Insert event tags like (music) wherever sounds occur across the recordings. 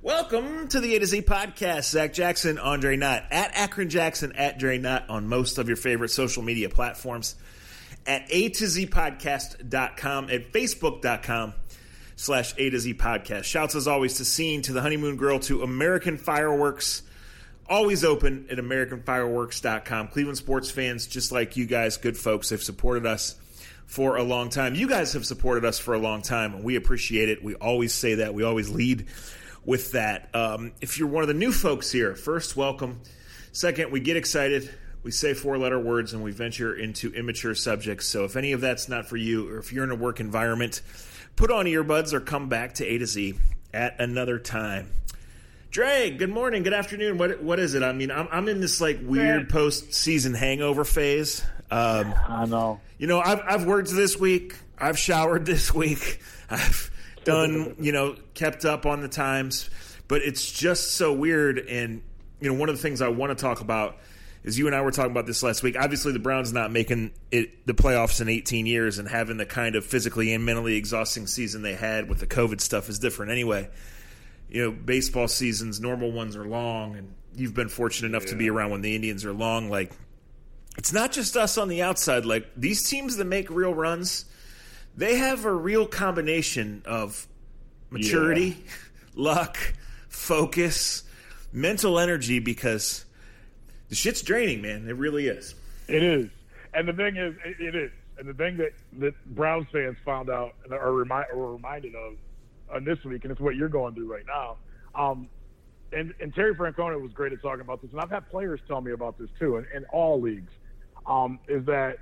Welcome to the A to Z podcast. Zach Jackson, Andre Knott, at Akron Jackson, at Dre Knott on most of your favorite social media platforms, at A to Z podcast.com, at facebook.com slash A to Z podcast. Shouts as always to Scene, to the Honeymoon Girl, to American Fireworks, always open at AmericanFireworks.com. Cleveland sports fans, just like you guys, good folks, have supported us for a long time. You guys have supported us for a long time, and we appreciate it. We always say that. We always lead with that. Um, if you're one of the new folks here, first, welcome. Second, we get excited. We say four letter words and we venture into immature subjects. So if any of that's not for you, or if you're in a work environment, put on earbuds or come back to A to Z at another time. Dre, good morning, good afternoon. What what is it? I mean, I'm I'm in this like weird post season hangover phase. Um, I know. You know, I've I've worked this week. I've showered this week. I've done, you know, kept up on the times, but it's just so weird. And you know, one of the things I want to talk about is you and I were talking about this last week. Obviously, the Browns not making it the playoffs in 18 years and having the kind of physically and mentally exhausting season they had with the COVID stuff is different anyway. You know, baseball seasons, normal ones are long, and you've been fortunate enough yeah. to be around when the Indians are long. Like, it's not just us on the outside. Like, these teams that make real runs, they have a real combination of maturity, yeah. (laughs) luck, focus, mental energy because the shit's draining, man. It really is. It is. And the thing is, it, is. And the thing that, that Browns fans found out and are, remind, are reminded of on this week, and it's what you're going through right now. Um, and, and Terry Francona was great at talking about this, and I've had players tell me about this too, in, in all leagues. Um, is that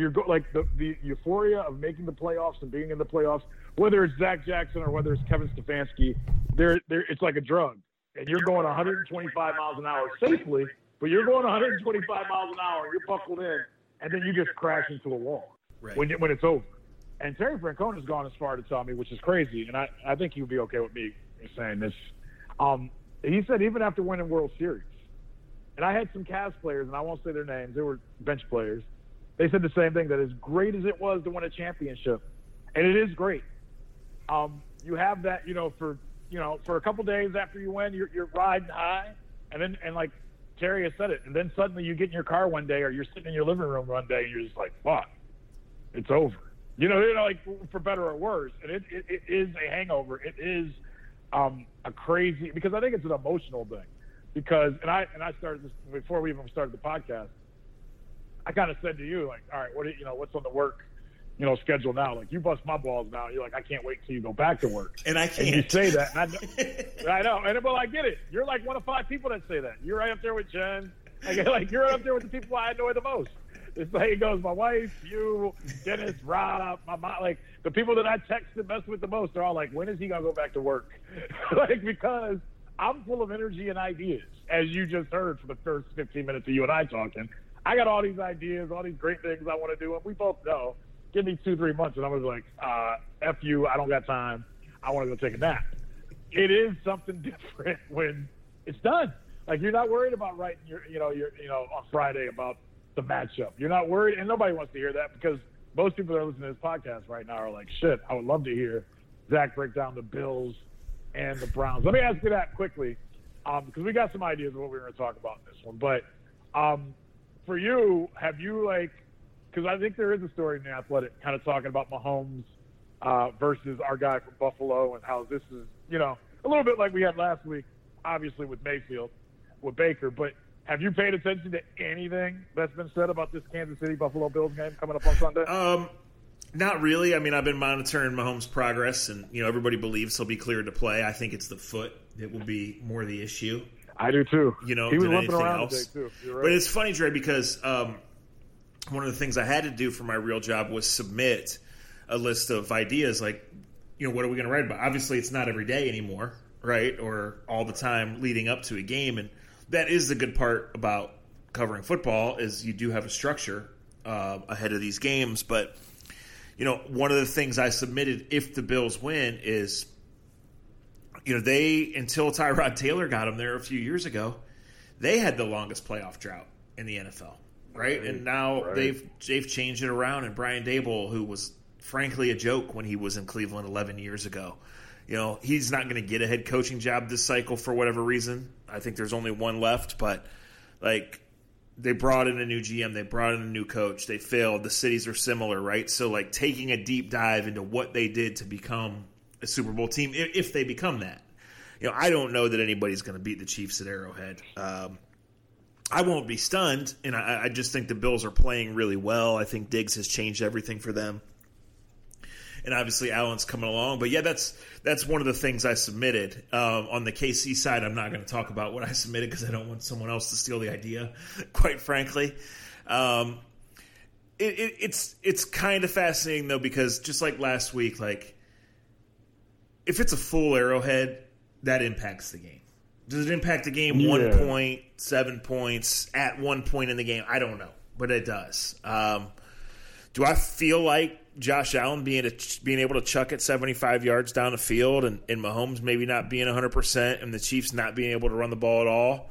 you're go, like the, the euphoria of making the playoffs and being in the playoffs, whether it's Zach Jackson or whether it's Kevin Stefanski, there, there, it's like a drug, and you're going 125 miles an hour safely, but you're going 125 miles an hour, and you're buckled in, and then you just crash into a wall right. when when it's over. And Terry Francona has gone as far to tell me, which is crazy, and I, I think he would be okay with me saying this. Um, he said even after winning World Series, and I had some Cavs players, and I won't say their names, they were bench players. They said the same thing that as great as it was to win a championship, and it is great. Um, you have that, you know, for you know, for a couple days after you win, you're, you're riding high, and then and like Terry has said it, and then suddenly you get in your car one day, or you're sitting in your living room one day, and you're just like, "Fuck, it's over." You know, you know, like for better or worse, and it, it, it is a hangover. It is um, a crazy because I think it's an emotional thing. Because and I and I started this before we even started the podcast. I kind of said to you like, all right, what do you, you know, what's on the work you know, schedule now. Like you bust my balls now. You're like, I can't wait till you go back to work. And I can't. And you say that. I, know, (laughs) I know. And well, I get it. You're like one of five people that say that. You're right up there with Jen. Like, like you're right up there with the people I annoy the most. It's like it goes. My wife, you, Dennis, Rob, my mom. Like the people that I text and mess with the most are all like, when is he gonna go back to work? (laughs) like because I'm full of energy and ideas, as you just heard for the first 15 minutes of you and I talking. I got all these ideas, all these great things I want to do, and we both know give me two, three months, and I was like, uh, "F you, I don't got time. I want to go take a nap." It is something (laughs) different when it's done. Like you're not worried about writing your, you know, your, you know, on Friday about the matchup. You're not worried, and nobody wants to hear that because most people that are listening to this podcast right now are like, "Shit, I would love to hear Zach break down the Bills and the Browns." Let me ask you that quickly, um, because we got some ideas of what we are going to talk about in this one. But um, for you, have you like because I think there is a story in the Athletic kind of talking about Mahomes uh, versus our guy from Buffalo and how this is, you know, a little bit like we had last week, obviously with Mayfield, with Baker. But have you paid attention to anything that's been said about this Kansas City Buffalo Bills game coming up on Sunday? Um, not really. I mean, I've been monitoring Mahomes' progress, and you know, everybody believes he'll be cleared to play. I think it's the foot that will be more the issue. I do too. You know, he was limping around else. too. Right. But it's funny, Dre, because um, one of the things I had to do for my real job was submit a list of ideas like, you know, what are we going to write about? Obviously, it's not every day anymore, right? Or all the time leading up to a game. And that is the good part about covering football is you do have a structure uh, ahead of these games. But, you know, one of the things I submitted if the Bills win is, you know, they, until Tyrod Taylor got them there a few years ago, they had the longest playoff drought in the NFL right? right. And now right. they've they've changed it around. And Brian Daboll, who was frankly a joke when he was in Cleveland 11 years ago. You know, he's not going to get a head coaching job this cycle for whatever reason. I think there's only one left, but like they brought in a new GM, they brought in a new coach, they failed. The cities are similar, right? So like taking a deep dive into what they did to become a Super Bowl team, if they become that. You know, I don't know that anybody's going to beat the Chiefs at Arrowhead. Um, I won't be stunned, and I, I, just think the Bills are playing really well. I think Diggs has changed everything for them, and obviously Allen's coming along. But yeah, that's that's one of the things I submitted um, on the KC side. I'm not going to talk about what I submitted because I don't want someone else to steal the idea. (laughs) Quite frankly, um, it, it, it's it's kind of fascinating though because just like last week, like if it's a full Arrowhead, that impacts the game does it impact the game yeah. one point, seven points at one point in the game? I don't know, but it does. Um, do I feel like Josh Allen being a, being able to chuck it 75 yards down the field and, and Mahomes maybe not being 100% and the Chiefs not being able to run the ball at all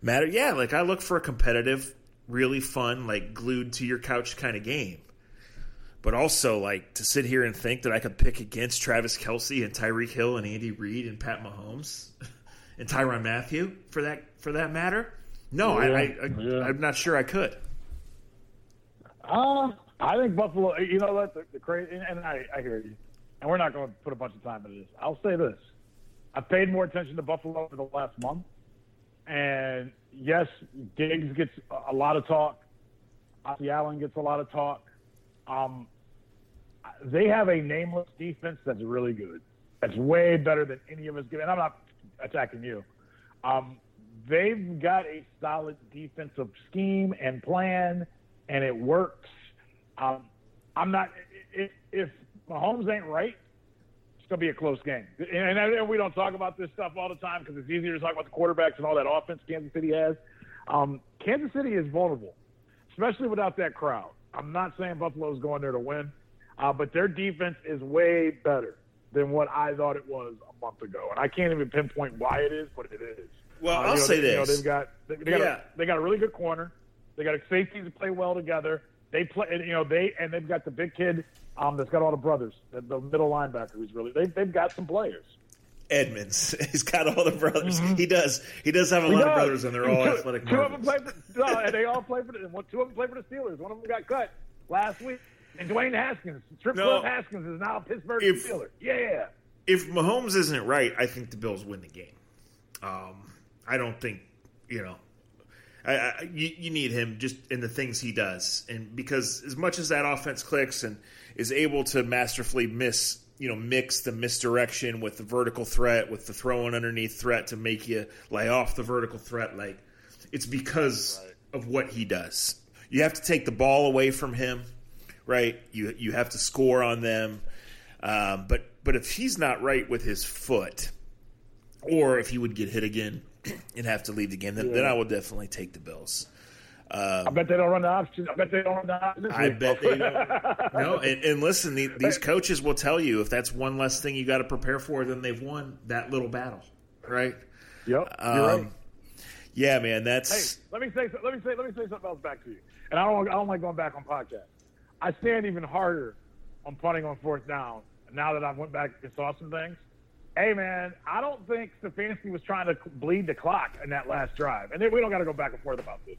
matter? Yeah, like I look for a competitive, really fun, like glued to your couch kind of game. But also, like to sit here and think that I could pick against Travis Kelce and Tyreek Hill and Andy Reid and Pat Mahomes. (laughs) and Tyrann Mathieu for that for that matter? No, yeah, I, I, yeah. I'm not sure I could. Uh, I think Buffalo. You know what? The, the crazy, and I, I hear you. And we're not going to put a bunch of time into this. I'll say this: I've paid more attention to Buffalo over the last month, and yes, Diggs gets a lot of talk. Ozzy Allen gets a lot of talk. Um, they have a nameless defense that's really good. That's way better than any of us give. And I'm not attacking you. Um, they've got a solid defensive scheme and plan, and it works. Um, I'm not if, if Mahomes ain't right, it's gonna be a close game. And, and we don't talk about this stuff all the time because it's easier to talk about the quarterbacks and all that offense Kansas City has. Um, Kansas City is vulnerable, especially without that crowd. I'm not saying Buffalo's going there to win, uh, but their defense is way better than what I thought it was a month ago, and I can't even pinpoint why it is, but it is. Well, uh, I'll know, say they, this: you know, they've got they, they got yeah. a, they got a really good corner. They got a safeties that play well together. They play, you know, they and they've got the big kid um, that's got all the brothers, the, the middle linebacker who's really they, they've got some players. Edmunds. (laughs) He's got all the brothers. Mm-hmm. He does. He does have a he lot does. of brothers, and they're all two, athletic. Two of them play for. No, and they all play for. The, two of them play for the Steelers. One of them got cut last week. And Dwayne Haskins, Trip no, Haskins, is now a Pittsburgh if, Steeler. Yeah if Mahomes isn't right, I think the Bills win the game. Um, I don't think you know. I, I, you, you, need him just in the things he does, and because as much as that offense clicks and is able to masterfully miss, you know, mix the misdirection with the vertical threat, with the throwing underneath threat to make you lay off the vertical threat, like it's because right. of what he does. You have to take the ball away from him, right? You you have to score on them, um, but but if he's not right with his foot, or if he would get hit again (clears throat) and have to leave the game, then, yeah. then I will definitely take the Bills. Um, I bet they don't run the option. I bet they don't run the option. I bet they don't. (laughs) no, and, and listen, the, these coaches will tell you if that's one less thing you got to prepare for, then they've won that little battle, right? Yep, um, you're right. Yeah, man, that's. Hey, let me say let me say let me say something else back to you. And I don't I don't like going back on podcast. I stand even harder on punting on fourth down now that I went back and saw some things, hey man, I don't think Stefanski was trying to bleed the clock in that last drive. And we don't got to go back and forth about this.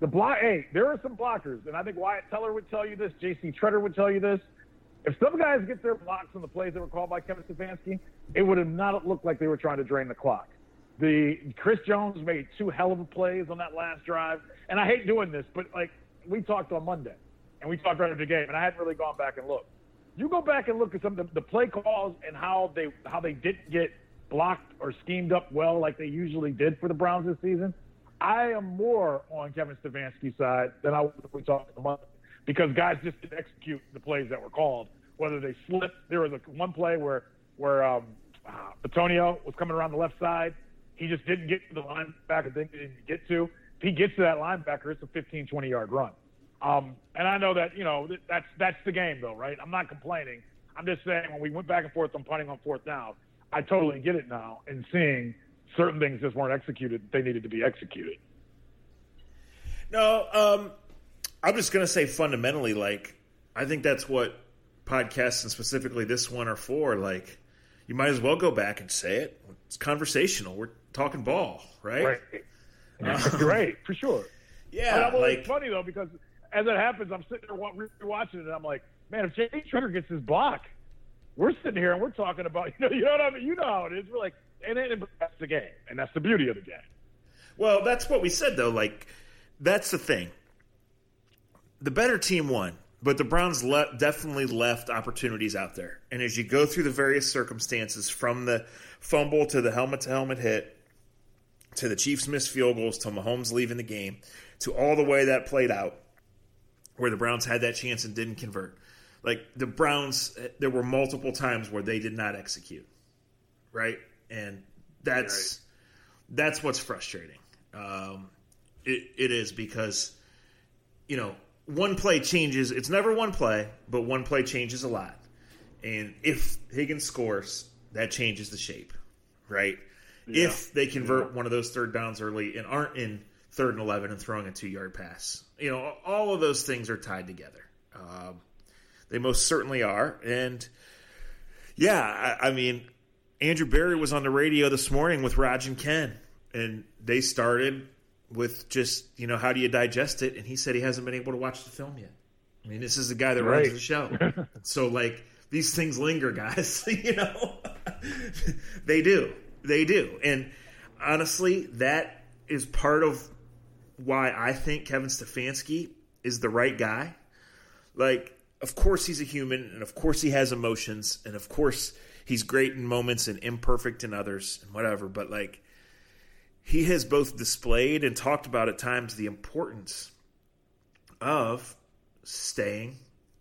The block, hey, there are some blockers, and I think Wyatt Teller would tell you this. J.C. Tretter would tell you this. If some guys get their blocks on the plays that were called by Kevin Stefanski, it would have not looked like they were trying to drain the clock. The Chris Jones made two hell of a plays on that last drive, and I hate doing this, but like we talked on Monday, and we talked right after the game, and I hadn't really gone back and looked you go back and look at some of the, the play calls and how they how they didn't get blocked or schemed up well like they usually did for the Browns this season. I am more on Kevin Stefanski's side than I was when we talked about because guys just didn't execute the plays that were called. Whether they slipped, there was a one play where where um, uh, Bitonio was coming around the left side. He just didn't get to the linebacker. Didn't, didn't get to. If he gets to that linebacker, it's a 15, 20 yard run. Um, and I know that you know that's that's the game though, right? I'm not complaining. I'm just saying when we went back and forth on punting on fourth down, I totally get it now and seeing certain things just weren't executed. They needed to be executed. No, um, I'm just gonna say fundamentally, like I think that's what podcasts and specifically this one are for, like you might as well go back and say it. It's conversational. We're talking ball, right? Right. (laughs) Um, right, for sure. Yeah, well, like it's funny though because as it happens, I'm sitting there watching it, and I'm like, man, if Jay Tretter gets his block, we're sitting here and we're talking about, (laughs) you know, you know what I mean? You know how it is. We're like, and, and that's the game, and that's the beauty of the game. Well, that's what we said though. Like, that's the thing. The better team won, but the Browns le- definitely left opportunities out there. And as you go through the various circumstances, from the fumble to the helmet to helmet hit, to the Chiefs missed field goals, to Mahomes leaving the game, to all the way that played out, where the Browns had that chance and didn't convert. Like the Browns, there were multiple times where they did not execute, right? And that's right. that's what's frustrating. Um, it, it is because you know one play changes. It's never one play, but one play changes a lot. And if Higgins scores, that changes the shape, right? Yeah. If they convert yeah. one of those third downs early and aren't in third and 11 and throwing a two yard pass, you know, all of those things are tied together. Um, they most certainly are. And yeah, I, I, mean, Andrew Berry was on the radio this morning with Raj and Ken, and they started with just, you know, how do you digest it? And he said he hasn't been able to watch the film yet. I mean, this is the guy that right. runs the show. (laughs) so, like, these things linger, guys. (laughs) you know, they do. They do. And honestly, that is part of why I think Kevin Stefanski is the right guy. Like, of course he's a human, and of course he has emotions, and of course he's great in moments and imperfect in others and whatever. But like, he has both displayed and talked about at times the importance of staying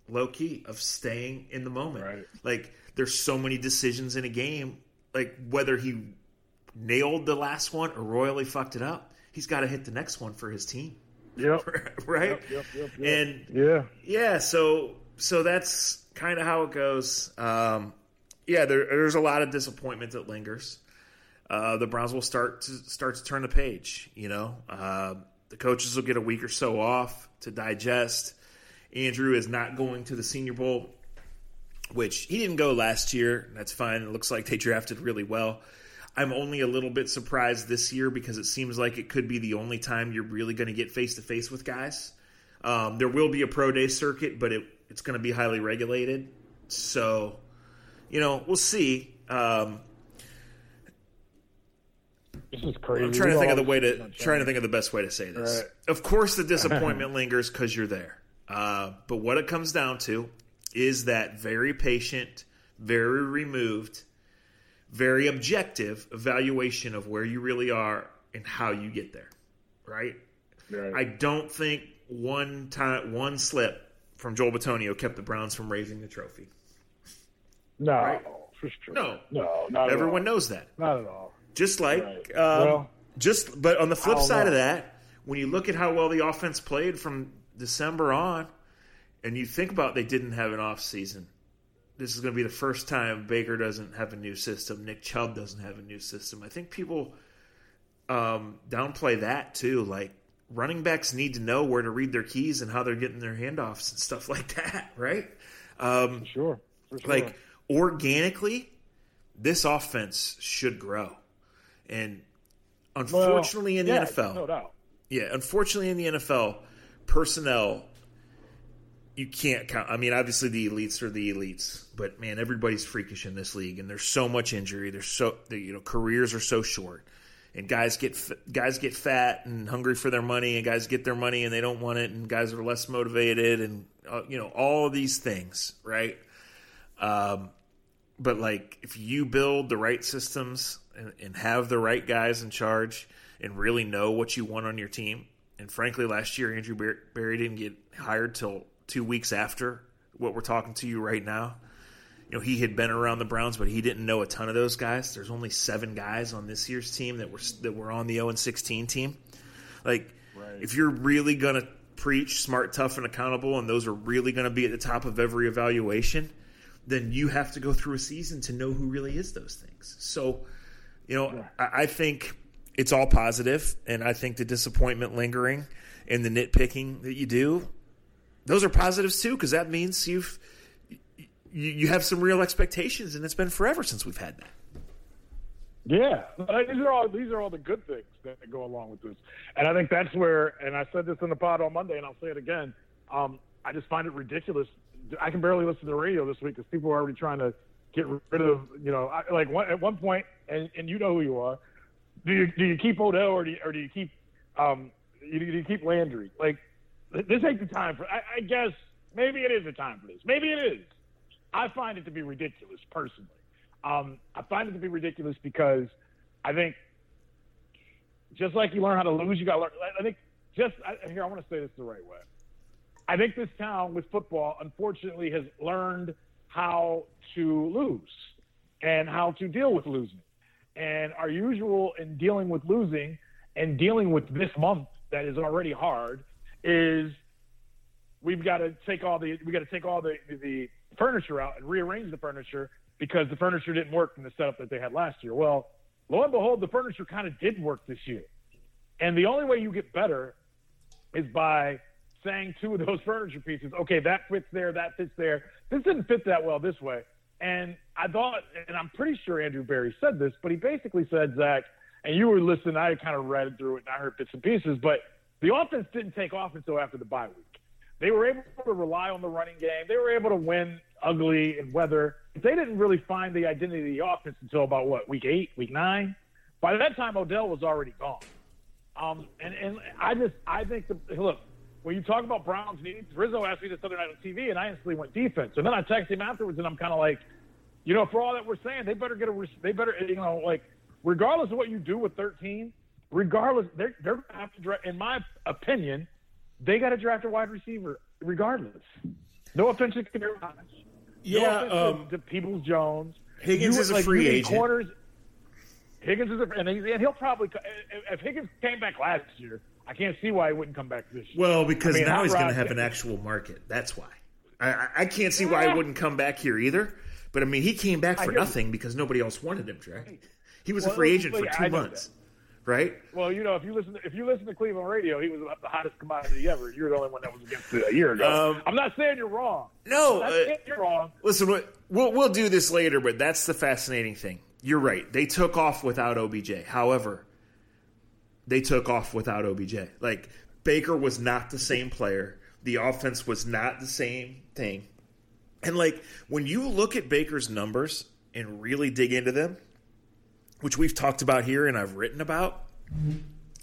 low key, of staying in the moment. Right. Like, there's so many decisions in a game, like whether he nailed the last one or royally fucked it up, he's got to hit the next one for his team. Yep. (laughs) right. Yep, yep, and yeah, yeah. So so that's kind of how it goes. Um, yeah, there, there's a lot of disappointment that lingers. Uh, the Browns will start to start to turn the page. You know, uh, the coaches will get a week or so off to digest. Andrew is not going to the Senior Bowl, which he didn't go last year. That's fine. It looks like they drafted really well. I'm only a little bit surprised this year because it seems like it could be the only time you're really going to get face to face with guys. Um, there will be a pro day circuit, but it, it's going to be highly regulated. So, you know, we'll see. Um, this is crazy. I'm trying to think of the way to trying to think of the best way to say this. Right. Of course, the (laughs) disappointment lingers because you're there. Uh, but what it comes down to is that very patient, very removed, very objective evaluation of where you really are and how you get there. Right. right. I don't think one time one slip from Joel Bitonio kept the Browns from raising the trophy. No, right? for sure. No, no, not everyone knows that. Not at all. Just like, right. um, well, just but on the flip side know. of that, when you look at how well the offense played from December on, and you think about they didn't have an off season. This is going to be the first time Baker doesn't have a new system. Nick Chubb doesn't have a new system. I think people um, downplay that too. Like running backs need to know where to read their keys and how they're getting their handoffs and stuff (laughs) like that, right? Um, sure. Sure. Like organically, this offense should grow, and unfortunately well, in the yeah, NFL, no doubt. Yeah, unfortunately in the NFL, personnel you can't count. I mean, obviously the elites are the elites, but man, everybody's freakish in this league, and there's so much injury. There's so you know careers are so short and guys get guys get fat and hungry for their money, and guys get their money and they don't want it, and guys are less motivated, and uh, you know all of these things, right? Um, but like if you build the right systems and, and have the right guys in charge and really know what you want on your team, and frankly, last year Andrew Berry didn't get hired till two weeks after what we're talking to you right now you know, he had been around the Browns, but he didn't know a ton of those guys. There's only seven guys on this year's team that were that were on the 0 and 16 team. Like, right. if you're really gonna preach smart, tough, and accountable, and those are really gonna be at the top of every evaluation, then you have to go through a season to know who really is those things. So, you know, yeah. I, I think it's all positive, and I think the disappointment lingering and the nitpicking that you do, those are positives too, because that means you've you, have some real expectations, and it's been forever since we've had that. Yeah, these are all these are all the good things that go along with this, and I think that's where. And I said this in the pod on Monday, and I'll say it again. Um, I just find it ridiculous. I can barely listen to the radio this week because people are already trying to get rid of you know I, like one, at one point, and, and you know who you are. Do you do you keep Odell or do you, or do you keep um you, do you keep Landry? Like this ain't the time for. I, I guess maybe it is the time for this. Maybe it is. I find it to be ridiculous personally. Um, I find it to be ridiculous because I think just like you learn how to lose, you got to learn. I think just I, here I want to say this the right way. I think this town with football, unfortunately, has learned how to lose and how to deal with losing. And our usual in dealing with losing and dealing with this month that is already hard is we've got to take all the we got to take all the the furniture out and rearrange the furniture because the furniture didn't work in the setup that they had last year. Well, lo and behold, the furniture kind of did work this year. And the only way you get better is by saying two of those (laughs) furniture pieces, okay, that fits there, that fits there. This didn't fit that well this way. And I thought, and I'm pretty sure Andrew Berry said this, but he basically said, Zach, and you were listening, I kind of read through it and I heard bits and pieces, but the offense didn't take off until after the bye week. They were able to rely on the running game. They were able to win ugly and weather. They didn't really find the identity of the offense until about what week eight, week nine. By that time, Odell was already gone. Um, and and I just I think the look when you talk about Browns needs, Rizzo asked me this other night on TV, and I instantly went defense. And then I texted him afterwards, and I'm kind of like, you know, for all that we're saying, they better get a they better you know like regardless of what you do with 13, regardless they're they're gonna have to draft. In my opinion, they got to draft a wide receiver regardless. No offense to yeah, no um, to, to Peoples Jones. Higgins you, is a free agent. Corners, Higgins is a, and, he, and he'll probably if Higgins came back last year, I can't see why he wouldn't come back this year. Well, because I mean, now he's going to have an actual market. That's why. I, I can't see why he wouldn't come back here either. But I mean, he came back for nothing because nobody else wanted him, Trey. He was well, a free agent for two months right? Well, you know, if you listen to, if you listen to Cleveland radio, he was about the hottest commodity ever. You're the only one that was against it a year ago. Um, I'm not saying you're wrong. No, uh, you're wrong. Listen, we'll we'll do this later, but that's the fascinating thing. You're right. They took off without OBJ. However, they took off without OBJ. Like Baker was not the same player. The offense was not the same thing. And like when you look at Baker's numbers and really dig into them, which we've talked about here and I've written about. Mm-hmm.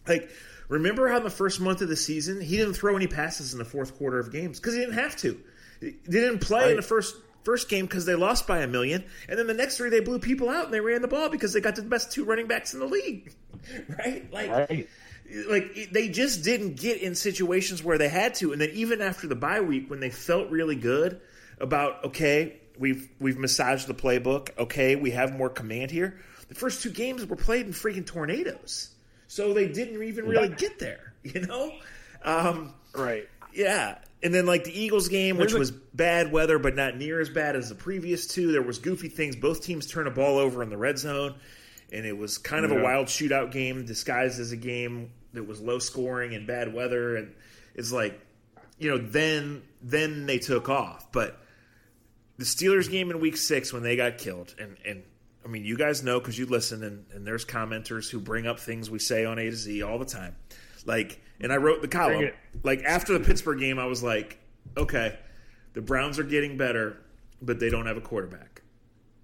Like, remember how in the first month of the season he didn't throw any passes in the fourth quarter of games because he didn't have to. They didn't play right. in the first first game because they lost by a million, and then the next three they blew people out and they ran the ball because they got the best two running backs in the league, (laughs) right? Like, right. like they just didn't get in situations where they had to, and then even after the bye week when they felt really good about okay, we've we've massaged the playbook, okay, we have more command here the first two games were played in freaking tornadoes, so they didn't even really get there. (laughs) You know, um, right? Yeah, and then like the Eagles game, which was bad weather, but not near as bad as the previous two. There was goofy things. Both teams turned a ball over in the red zone, and it was kind of yeah. a wild shootout game disguised as a game that was low scoring and bad weather. And it's like, you know, then then they took off, but the Steelers game in Week Six when they got killed, and and I mean, you guys know because you listen, and, and there's commenters who bring up things we say on A to Z all the time. Like, and I wrote the column. Like after the Pittsburgh game, I was like, okay, the Browns are getting better, but they don't have a quarterback.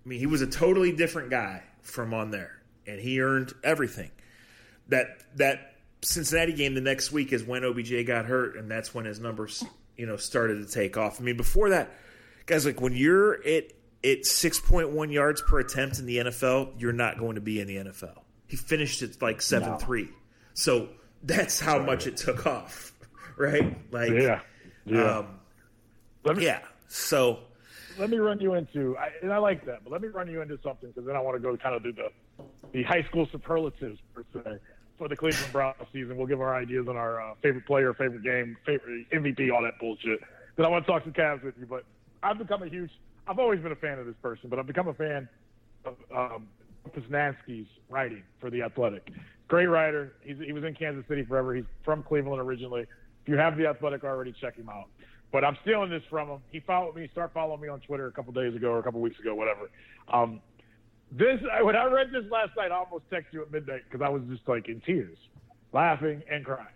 I mean, he was a totally different guy from on there, and he earned everything. That that Cincinnati game the next week is when OBJ got hurt, and that's when his numbers, you know, started to take off. I mean, before that, guys, like when you're at at 6.1 yards per attempt in the NFL, you're not going to be in the NFL. He finished at like 7 no. 3. So that's how Sorry. much it took off, (laughs) right? Like, yeah. Yeah. Um, me, yeah. So let me run you into, I, and I like that, but let me run you into something because then I want to go kind of do the, the high school superlatives per se for the Cleveland Browns season. We'll give our ideas on our uh, favorite player, favorite game, favorite MVP, all that bullshit. Then I want to talk some Cavs with you, but I've become a huge I've always been a fan of this person, but I've become a fan of um, writing for The Athletic. Great writer. He's, he was in Kansas City forever. He's from Cleveland originally. If you have The Athletic already, check him out. but I'm stealing this from him. He followed me, start following me on Twitter a couple days ago or a couple weeks ago, whatever. Um, this when I read this last night, I almost texted you at midnight because I was just like in tears, laughing and crying.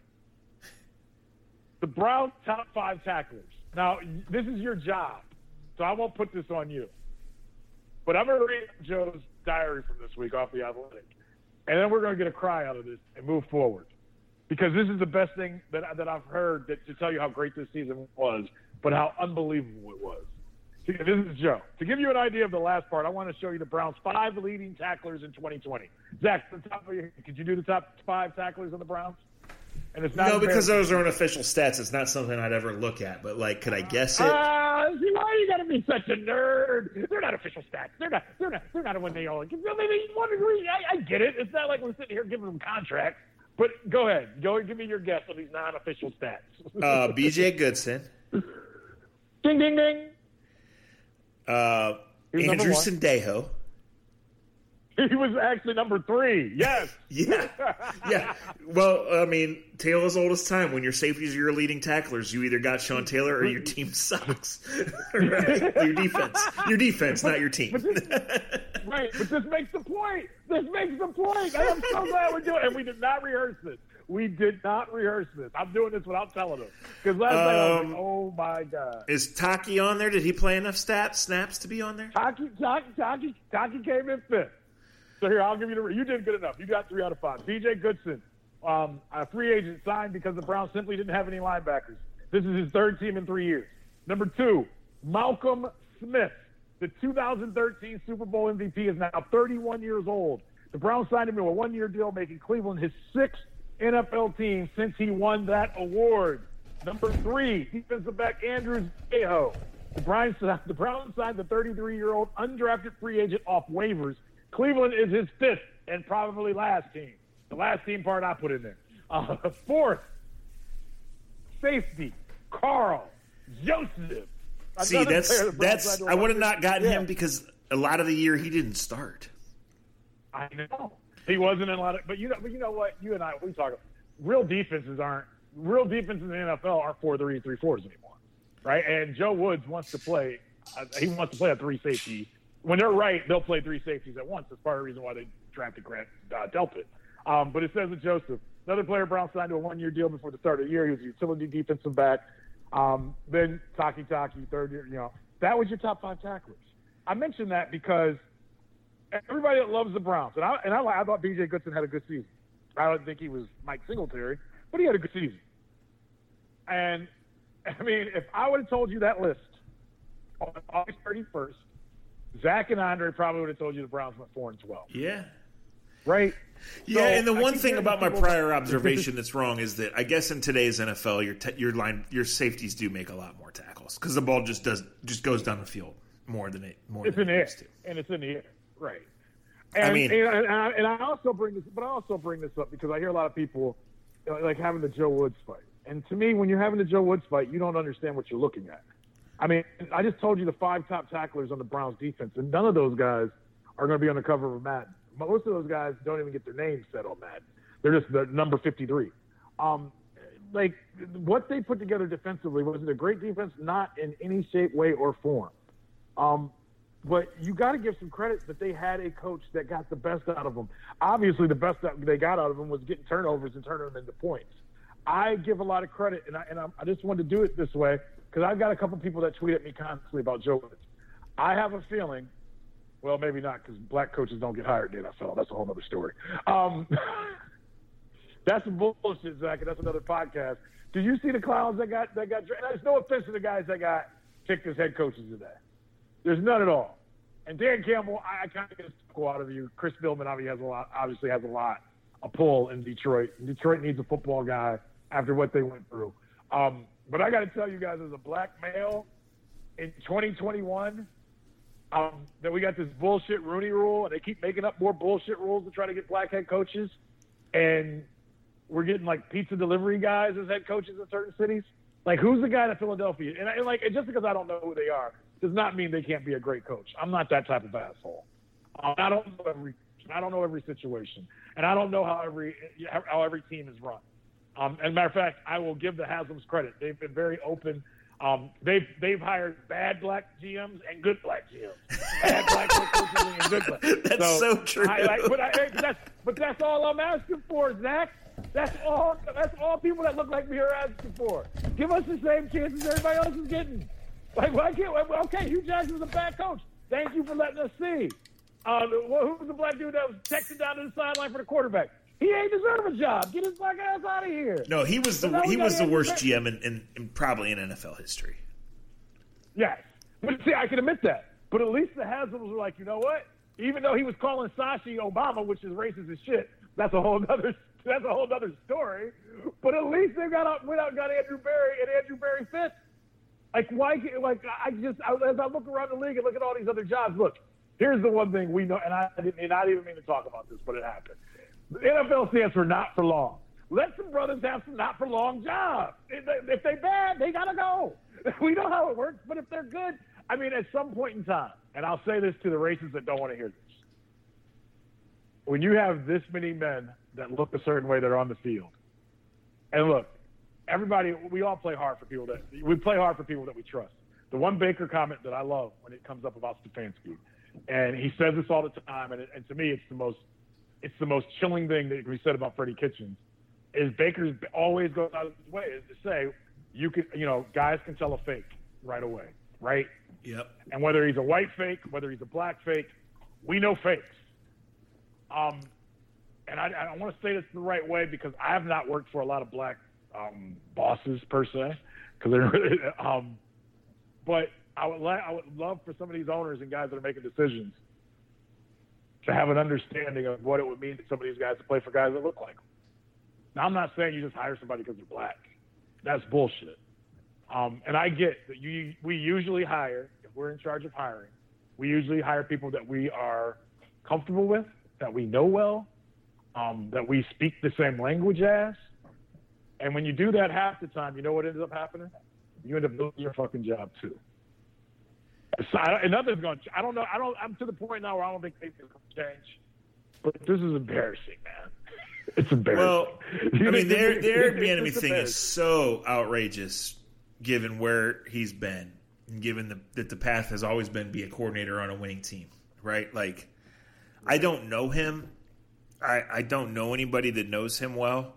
The Browns top five tacklers. Now this is your job, so I won't put this on you. But I'm going to read Joe's diary from this week off the Athletic, and then we're going to get a cry out of this and move forward because this is the best thing that that I've heard that, to tell you how great this season was, but how unbelievable it was. This is Joe. To give you an idea of the last part, I want to show you the Browns' five leading tacklers in 2020. Zach, the top of your, could you do the top five tacklers on the Browns? And it's not no, because those are unofficial stats. It's not something I'd ever look at. But like, could I guess it? Uh, see, why are you got to be such a nerd? They're not official stats. They're not. They're not. They're not when they all. Maybe one degree. I, I get it. It's not like we're sitting here giving them contracts. But go ahead. Go and give me your guess on these non-official stats. uh, B.J. Goodson. (laughs) Ding ding ding. Uh, Andrew Sendejo. (laughs) He was actually number three. Yes. (laughs) yeah. Yeah. Well, I mean, tale as old as time. When your safeties are your leading tacklers, you either got Sean Taylor or your team (laughs) sucks. right? Your defense. Your defense, not your team. But this, right. But this makes the point. This makes the point. I'm so glad we're doing it. And we did not rehearse this. We did not rehearse this. I'm doing this without telling them. Because last um, night I was like, oh my God. Is Taki on there? Did he play enough stats, snaps to be on there? Taki, Taki, Taki, Taki came in fifth. So here, I'll give you the. You did good enough. You got three out of five. B.J. Goodson, um, a free agent signed because the Browns simply didn't have any linebackers. This is his third team in three years. Number two, Malcolm Smith, the 2013 Super Bowl MVP, is now 31 years old. The Browns signed him to a one-year deal, making Cleveland his sixth NFL team since he won that award. Number three, defensive back Andrew Sendejo. The Browns, the Browns signed the 33-year-old undrafted free agent off waivers Cleveland is his fifth and probably last team. The last team part I put in there. Uh, (laughs) fourth, safety, Karl Joseph. See, that's that's. I would have not gotten yeah. him because a lot of the year he didn't start. I know he wasn't in a lot of, but you know, but you know what? You and I we talk. Real defenses aren't real defenses in the NFL aren't four three three fours anymore, right? And Joe Woods wants to play. Uh, he wants to play a three safety when they're right, they'll play three safeties at once. That's part of the reason why they drafted Grant uh, Delpit. Um, but it says that Joseph, another player Brown signed to a one-year deal before the start of the year. He was a utility defensive back. Um, then Takitaki, third year. You know, that was your top five tacklers. I mentioned that because everybody that loves the Browns, and I and I, I thought B.J. Goodson had a good season. I don't think he was Mike Singletary, but he had a good season. And (laughs) I mean, if I would have told you that list on August 31st, Zach and Andre probably would have told you the Browns went four and twelve. Yeah. Right. Yeah, so, and the one thing about my prior observation (laughs) that's wrong is that I guess in today's NFL, your te- your line your safeties do make a lot more tackles because the ball just does just goes down the field more than it more. It's than in the air, and it's in the air, right? And, I mean, and, and, I, and I also bring this, but I also bring this up because I hear a lot of people uh, like having the Joe Woods fight, and to me, when you're having the Joe Woods fight, you don't understand what you're looking at. I mean, I just told you the five top tacklers on the Browns defense, and none of those guys are going to be on the cover of Madden. Most of those guys don't even get their names said on Madden. They're just the number 53. Um, like what they put together defensively was it a great defense? Not in any shape, way, or form. Um, but you got to give some credit that they had a coach that got the best out of them. Obviously, the best that they got out of them was getting turnovers and turning them into points. I give a lot of credit, and I, and I just wanted to do it this way because I've got a couple people that tweet at me constantly about Joe I have a feeling, well, maybe not because black coaches don't get hired in NFL. That's a whole other story. Um, (laughs) that's bullshit, Zach, and that's another podcast. Did you see the clowns that got that got? There's no offense to the guys that got picked as head coaches today. There's none at all. And Dan Campbell, I, I kind of get a out of you. Chris Spielman obviously has a lot. Obviously has a lot a pull in Detroit. Detroit needs a football guy after what they went through. Um, but I got to tell you guys, as a black male in 2021, um, that we got this bullshit Rooney Rule, and they keep making up more bullshit rules to try to get black head coaches, and we're getting like pizza delivery guys as head coaches in certain cities. Like, who's the guy in Philadelphia? And, I, like, just because I don't know who they are does not mean they can't be a great coach. I'm not that type of asshole. Um, I don't know every I don't know every situation, and I don't know how every how every team is run. Um, as a matter of fact, I will give the Haslam's credit. They've been very open Um, they've they've hired bad black GMs and good black GMs, bad black coaches and good black. (laughs) That's so, true. I, like, but, I, that's, but that's all I'm asking for, Zach. That's all. That's all people that look like me are asking for. Give us the same chances everybody else is getting. Like, why can't? Okay, Hue Jackson's a bad coach. Thank you for letting us see. Uh, who was the black dude that was texting down to the sideline for the quarterback? He ain't deserve a job. Get his black ass out of here. No, he was the he was the worst GM in, in, in, probably in NFL history. Yes, but see, I can admit that. But at least the Haslam's were like, you know what? Even though he was calling Sashi Obama, which is racist as shit, that's a whole other (laughs) that's a whole other story. But at least they got out, went out and got Andrew Berry, and Andrew Berry fits. Like why? Like I just as I look around the league and look at all these other jobs, look. Here's the one thing we know, and I didn't, and I didn't even mean to talk about this, but it happened. The NFL stands for not for long. Let some brothers have some not for long jobs. If they bad, they gotta go. (laughs) We know how it works, but if they're good, I mean, at some point in time, and I'll say this to the races that don't want to hear this. When you have this many men that look a certain way that are on the field, and look, everybody, we all play hard for people that we play hard for people that we trust. The one Baker comment that I love when it comes up about Stefanski, and he says this all the time, and, and to me, it's the most it's the most chilling thing that can be said about Freddie Kitchens is Baker's always goes out of his way is to say you can you know guys can tell a fake right away, right? Yep. And whether he's a white fake, whether he's a black fake, we know fakes. Um, and I, I want to say this the right way because I have not worked for a lot of black um, bosses per se, because they're really, (laughs) um, but I would I would love for some of these owners and guys that are making decisions to have an understanding of what it would mean to some of these guys to play for guys that look like them. Now, I'm not saying you just hire somebody because they're black. That's bullshit. Um, and I get that you, we usually hire, if we're in charge of hiring, we usually hire people that we are comfortable with, that we know well, um, that we speak the same language as. And when you do that half the time, you know what ends up happening? You end up losing your fucking job too. I, and nothing's going. to I don't know. I don't. I'm to the point now where I don't think anything's going to change. But this is embarrassing, man. (laughs) It's embarrassing. Well, (laughs) I mean, the Eric Bieniemy thing is so outrageous, given where he's been, and given the, that the path has always been be a coordinator on a winning team, right? Like, I don't know him. I, I don't know anybody that knows him well.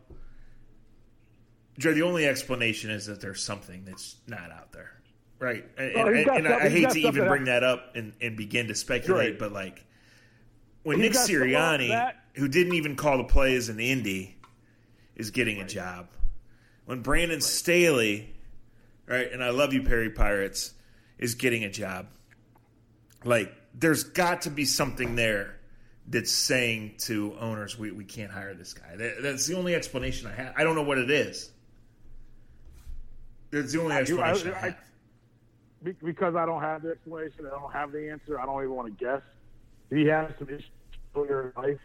Joe, the only explanation is that there's something that's not out there. Right. And, oh, and, and I hate to even bring that up and, and begin to speculate, right. but like when he's Nick Sirianni, who didn't even call the plays in Indy, is getting right. a job. When Brandon right. Staley, right, and I love you, Perry Pirates, is getting a job. Like, there's got to be something there that's saying to owners, we, we can't hire this guy. That, that's the only explanation I have. I don't know what it is. That's the only explanation I, I, I have because I don't have the explanation, I don't have the answer. I don't even want to guess. Did he have some issues in life?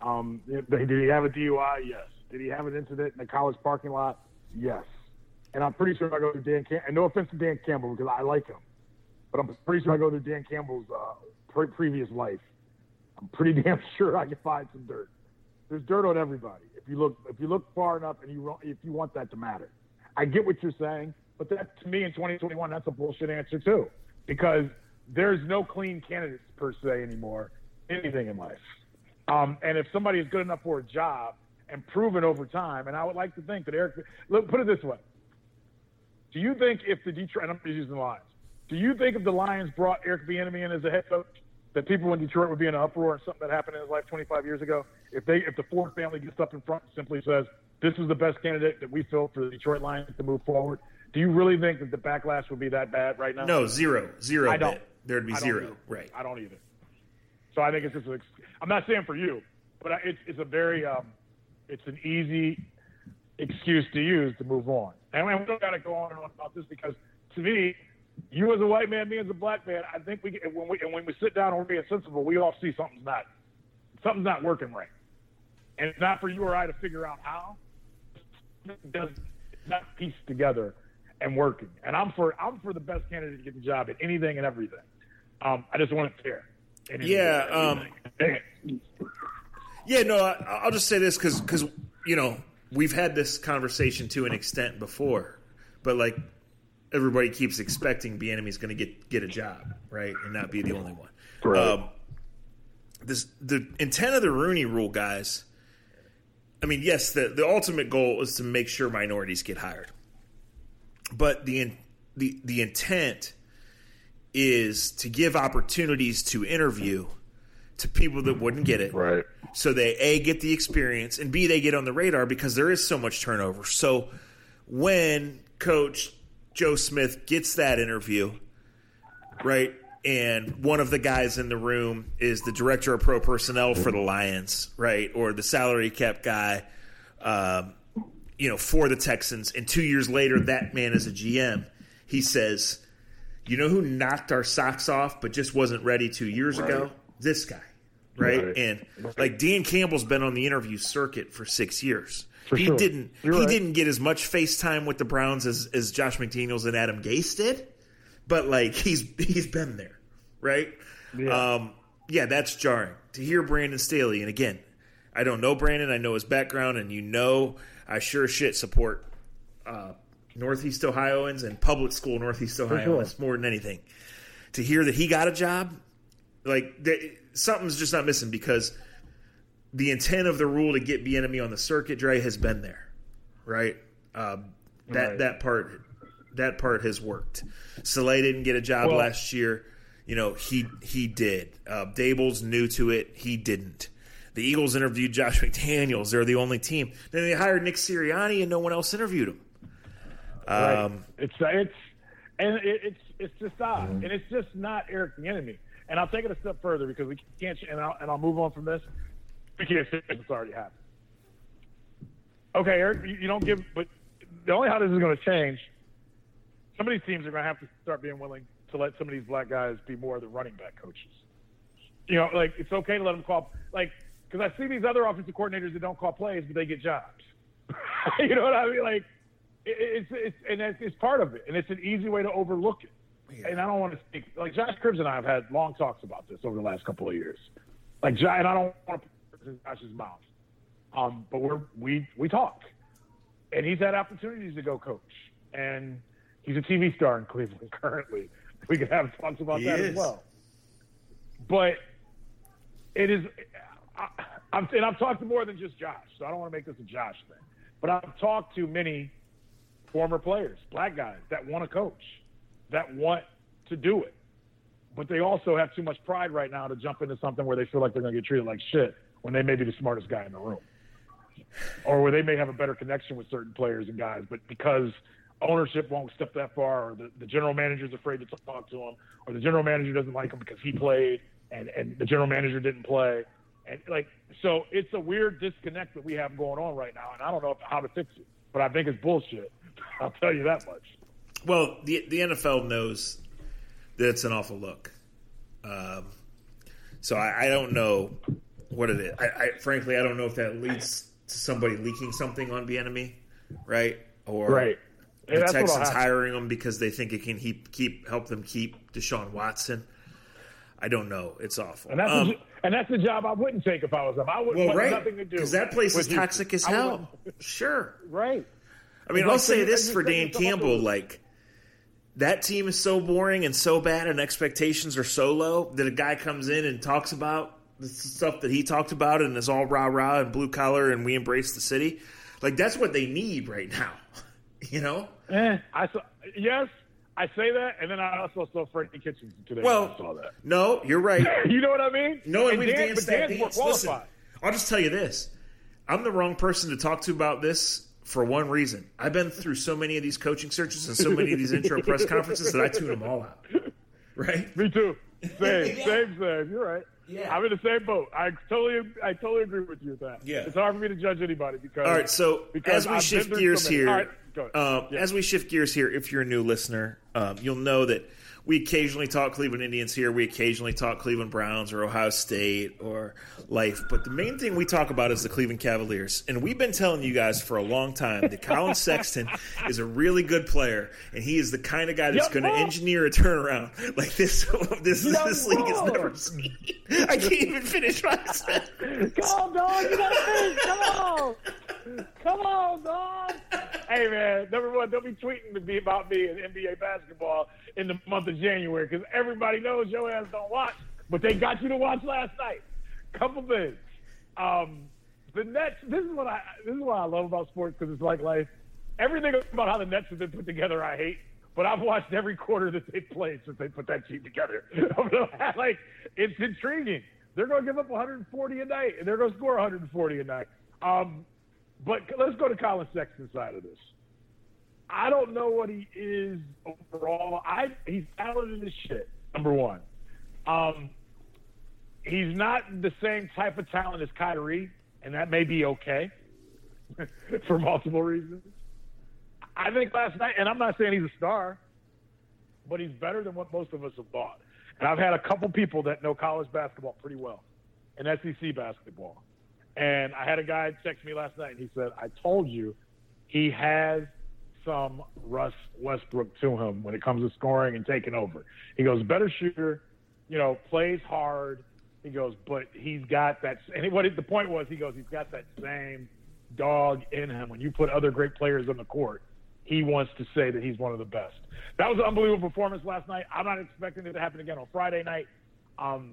Um, did he have a DUI? Yes. Did he have an incident in a college parking lot? Yes. And I'm pretty sure I go to Dan Campbell. And no offense to Dan Campbell because I like him, but I'm pretty sure I go to Dan Campbell's uh, pre- previous life. I'm pretty (laughs) damn sure I can find some dirt. There's dirt on everybody if you look if you look far enough and you if you want that to matter. I get what you're saying. But that to me in 2021, that's a bullshit answer too, because there's no clean candidates per se anymore. Anything in life, um, and if somebody is good enough for a job and proven over time, and I would like to think that Eric, look, put it this way: Do you think if the Detroit, I'm using the Lions, do you think if the Lions brought Eric Bieniemy in as a head coach, that people in Detroit would be in an uproar and something that happened in his life 25 years ago? If they, if the Ford family gets up in front and simply says, "This is the best candidate that we feel for the Detroit Lions to move forward," Do you really think that the backlash would be that bad right now? No, zero, zero. I don't. Bit. There'd be zero, right? I don't either. So I think it's just. I'm not saying for you, but it's it's a very um, it's an easy excuse to use to move on. And we don't got to go on and on about this because to me, you as a white man, me as a black man, I think we when we and when we sit down and we're being sensible, we all see something's not something's not working right, and it's not for you or I to figure out how. It does not pieced together and working. And I'm for I'm for the best candidate to get the job at anything and everything. Um, I just want it fair. Yeah. Um, yeah. No. I, will just say this because because you know we've had this conversation to an extent before, but like everybody keeps expecting Bieniemy's going to get get a job, right, and not be the only one. Right. Um, this the intent of the Rooney Rule, guys. I mean, yes, the the ultimate goal is to make sure minorities get hired, but the in- the the intent is to give opportunities to interview to people that wouldn't get it, Right. so they a get the experience and b they get on the radar because there is so much turnover. So when Coach Joe Smith gets that interview, right, and one of the guys in the room is the director of pro personnel for the Lions, right, or the salary cap guy, um, you know, for the Texans, and two years later that man is a GM. He says, "You know who knocked our socks off, but just wasn't ready two years ago? This guy." Right? Right. and like Dan Campbell's been on the interview circuit for six years. For he sure. didn't. You're he right. didn't get as much FaceTime with the Browns as, as Josh McDaniels and Adam Gase did, but like he's he's been there, right? Yeah. Um, yeah, that's jarring to hear Brandon Staley. And again, I don't know Brandon. I know his background, and you know, I sure shit support uh, Northeast Ohioans and public school Northeast Ohioans more than anything. To hear that he got a job, like th- something's just not missing because the intent of the rule to get Bieniemy on the circuit, Dre, has been there, right? Um, that Right. that part that part has worked. Saleh didn't get a job Well- last year. You know he he did. Uh, Daboll's new to it. He didn't. The Eagles interviewed Josh (laughs) McDaniels. They're the only team. Then they hired Nick Sirianni, and no one else interviewed him. Right. Um, it's it's and it, it's it's just odd, and it's just not Eric Bieniemy. And I'll take it a step further because we can't, and I'll, and I'll move on from this. We can't say it's already happened. Okay, Eric, you, you don't give, but the only how this is going to change. Some of these teams are going to have to start being willing to let some of these black guys be more of the running back coaches. You know, like it's okay to let them call, like because I see these other offensive coordinators that don't call plays, but they get jobs. (laughs) you know what I mean? Like it, it's it's and it's, it's part of it, and it's an easy way to overlook it. And I don't want to speak like Josh Cribbs and I have had long talks about this over the last couple of years. Like, and I don't want to put in Josh's mouth, um, but we're we we talk, and he's had opportunities to go coach, and he's a TV star in Cleveland (laughs) currently. We could have talks about He that is. as well. But it is, I, I'm, and I've talked to more than just Josh, so I don't want to make this a Josh thing. But I've talked to many former players, black guys that want to coach, that want to do it, but they also have too much pride right now to jump into something where they feel like they're going to get treated like shit when they may be the smartest guy in the room, or where they may have a better connection with certain players and guys, but because ownership won't step that far, or the, the general manager's afraid to talk to him, or the general manager doesn't like him because he played and, and the general manager didn't play. And like, so it's a weird disconnect that we have going on right now, and I don't know how to fix it, but I think it's bullshit. (laughs) I'll tell you that much. Well, the the NFL knows that it's an awful look. Um, so I, I don't know what it is. I, I frankly I don't know if that leads to somebody leaking something on Bieniemy, right? Or Right. the Yeah, that's Texans hiring them because they think it can keep, keep help them keep Deshaun Watson. I don't know. It's awful. And that's Um, and that's the job I wouldn't take if I was them. I would well, want right? nothing to do Because that place is toxic as hell. Sure. right. I mean, It's I'll say this for Dan Campbell: like that team is so boring and so bad, and expectations are so low that a guy comes in and talks about the stuff that he talked about and is all rah rah and blue collar and we embrace the city. Like that's what they need right now. (laughs) You know? Eh, I saw, yes, I say that, and then I also saw Freddie Kitchens today. Well, I saw that. No, you're right. (laughs) you know what I mean? No, and, we've Dan, danced but that Dan's more dance. Listen. I'll just tell you this: I'm the wrong person to talk to about this for one reason. I've been through so many of these coaching searches and so many of these intro press conferences that I tune them all out. Right? (laughs) Me too. (laughs) Same, Yeah. same, same. You're right. Yeah. I'm in the same boat. I totally, I totally agree with you with that. Yeah. It's hard for me to judge anybody because. All right, so because as we I've shift gears here, right, um, Yeah. as we shift gears here, if you're a new listener, um, you'll know that we occasionally talk Cleveland Indians here. We occasionally talk Cleveland Browns or Ohio State or life. But the main thing we talk about is the Cleveland Cavaliers. And we've been telling you guys for a long time that Collin (laughs) Sexton is a really good player, and he is the kind of guy that's going to engineer a turnaround (laughs) like this. (laughs) This, this league has never seen. I can't even finish my said. Come on, dog. You gotta think. Come on. Come on, dog. Hey man, number one, don't be tweeting to be about me in NBA basketball in the month of January because everybody knows your ass don't watch, but they got you to watch last night. Couple things. Um, the Nets. This is what I. This is what I love about sports because it's like life. Everything about how the Nets have been put together, I hate. But I've watched every quarter that they played since they put that team together. (laughs) like it's intriguing. They're going to give up 140 a night, and they're going to score 140 a night. Um, but let's go to Collin Sexton's side of this. I don't know what he is overall. I he's talented as shit. Number one, um, he's not the same type of talent as Kyrie, and that may be okay (laughs) for multiple reasons. I think last night, and I'm not saying he's a star, but he's better than what most of us have thought. And I've had a couple people that know college basketball pretty well, and SEC basketball. And I had a guy text me last night, and he said, "I told you, he has some Russ Westbrook to him when it comes to scoring and taking over. He goes, better shooter, you know, plays hard. He goes, but he's got that. And what the point was, he goes, he's got that same dog in him. When you put other great players on the court, he wants to say that he's one of the best. That was an unbelievable performance last night. I'm not expecting it to happen again on Friday night. Um,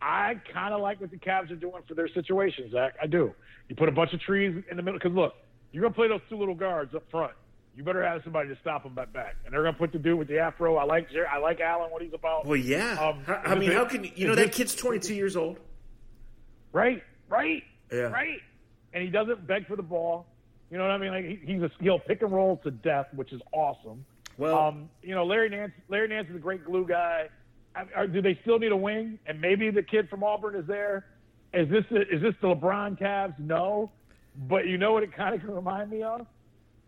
I kind of like what the Cavs are doing for their situation, Zach. I do. You put a bunch of trees in the middle because look, you're gonna play those two little guards up front you better have somebody to stop them back back. And they're going to put the dude with the afro. I like I like Allen, what he's about. Well, yeah. Um, I, I mean, how can you know that kid's 22 years old? Right, right, yeah. right. And he doesn't beg for the ball. You know what I mean? Like he, he's a he'll pick and roll to death, which is awesome. Well, um, you know, Larry Nance. Larry Nance is a great glue guy. Do they still need a wing? And maybe the kid from Auburn is there. Is this the, is this the LeBron Cavs? No, but you know what it kind of can remind me of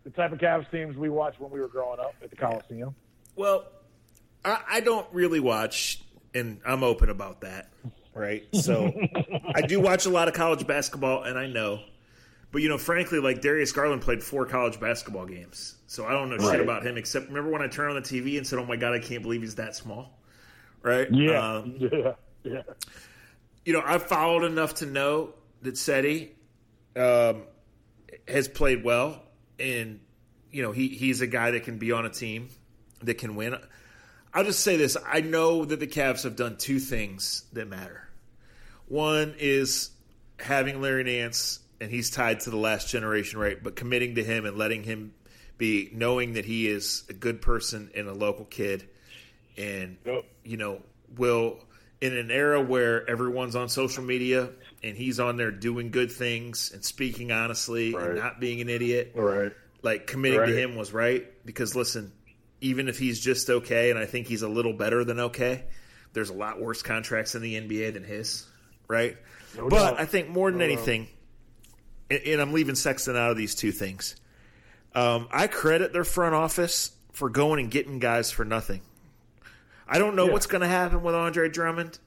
the type of Cavs teams we watched when we were growing up at the Coliseum. Well, I, I don't really watch, and I'm open about that, right? So (laughs) I do watch a lot of college basketball, and I know. But you know, frankly, like Darius Garland played four college basketball games, so I don't know right. shit about him. Except remember when I turned on the TV and said, "Oh my god, I can't believe he's that small." Right? Yeah, um, (laughs) yeah, yeah. You know, I've followed enough to know that Seti um, has played well and you know he he's a guy that can be on a team that can win. I'll just say this: I know that the Cavs have done two things that matter. One is having Larry Nance, and he's tied to the last generation, right? But committing to him and letting him be, knowing that he is a good person and a local kid, and yep. you know will in an era where everyone's on social media and he's on there doing good things and speaking honestly right. and not being an idiot. Right. Like committing right. to him was right because listen, even if he's just okay, and I think he's a little better than okay, there's a lot worse contracts in the NBA than his, right? No but doubt. I think more than no anything, and, and, I'm leaving Sexton out of these two things. Um, I credit their front office for going and getting guys for nothing. I don't know yeah. what's going to happen with Andre Drummond,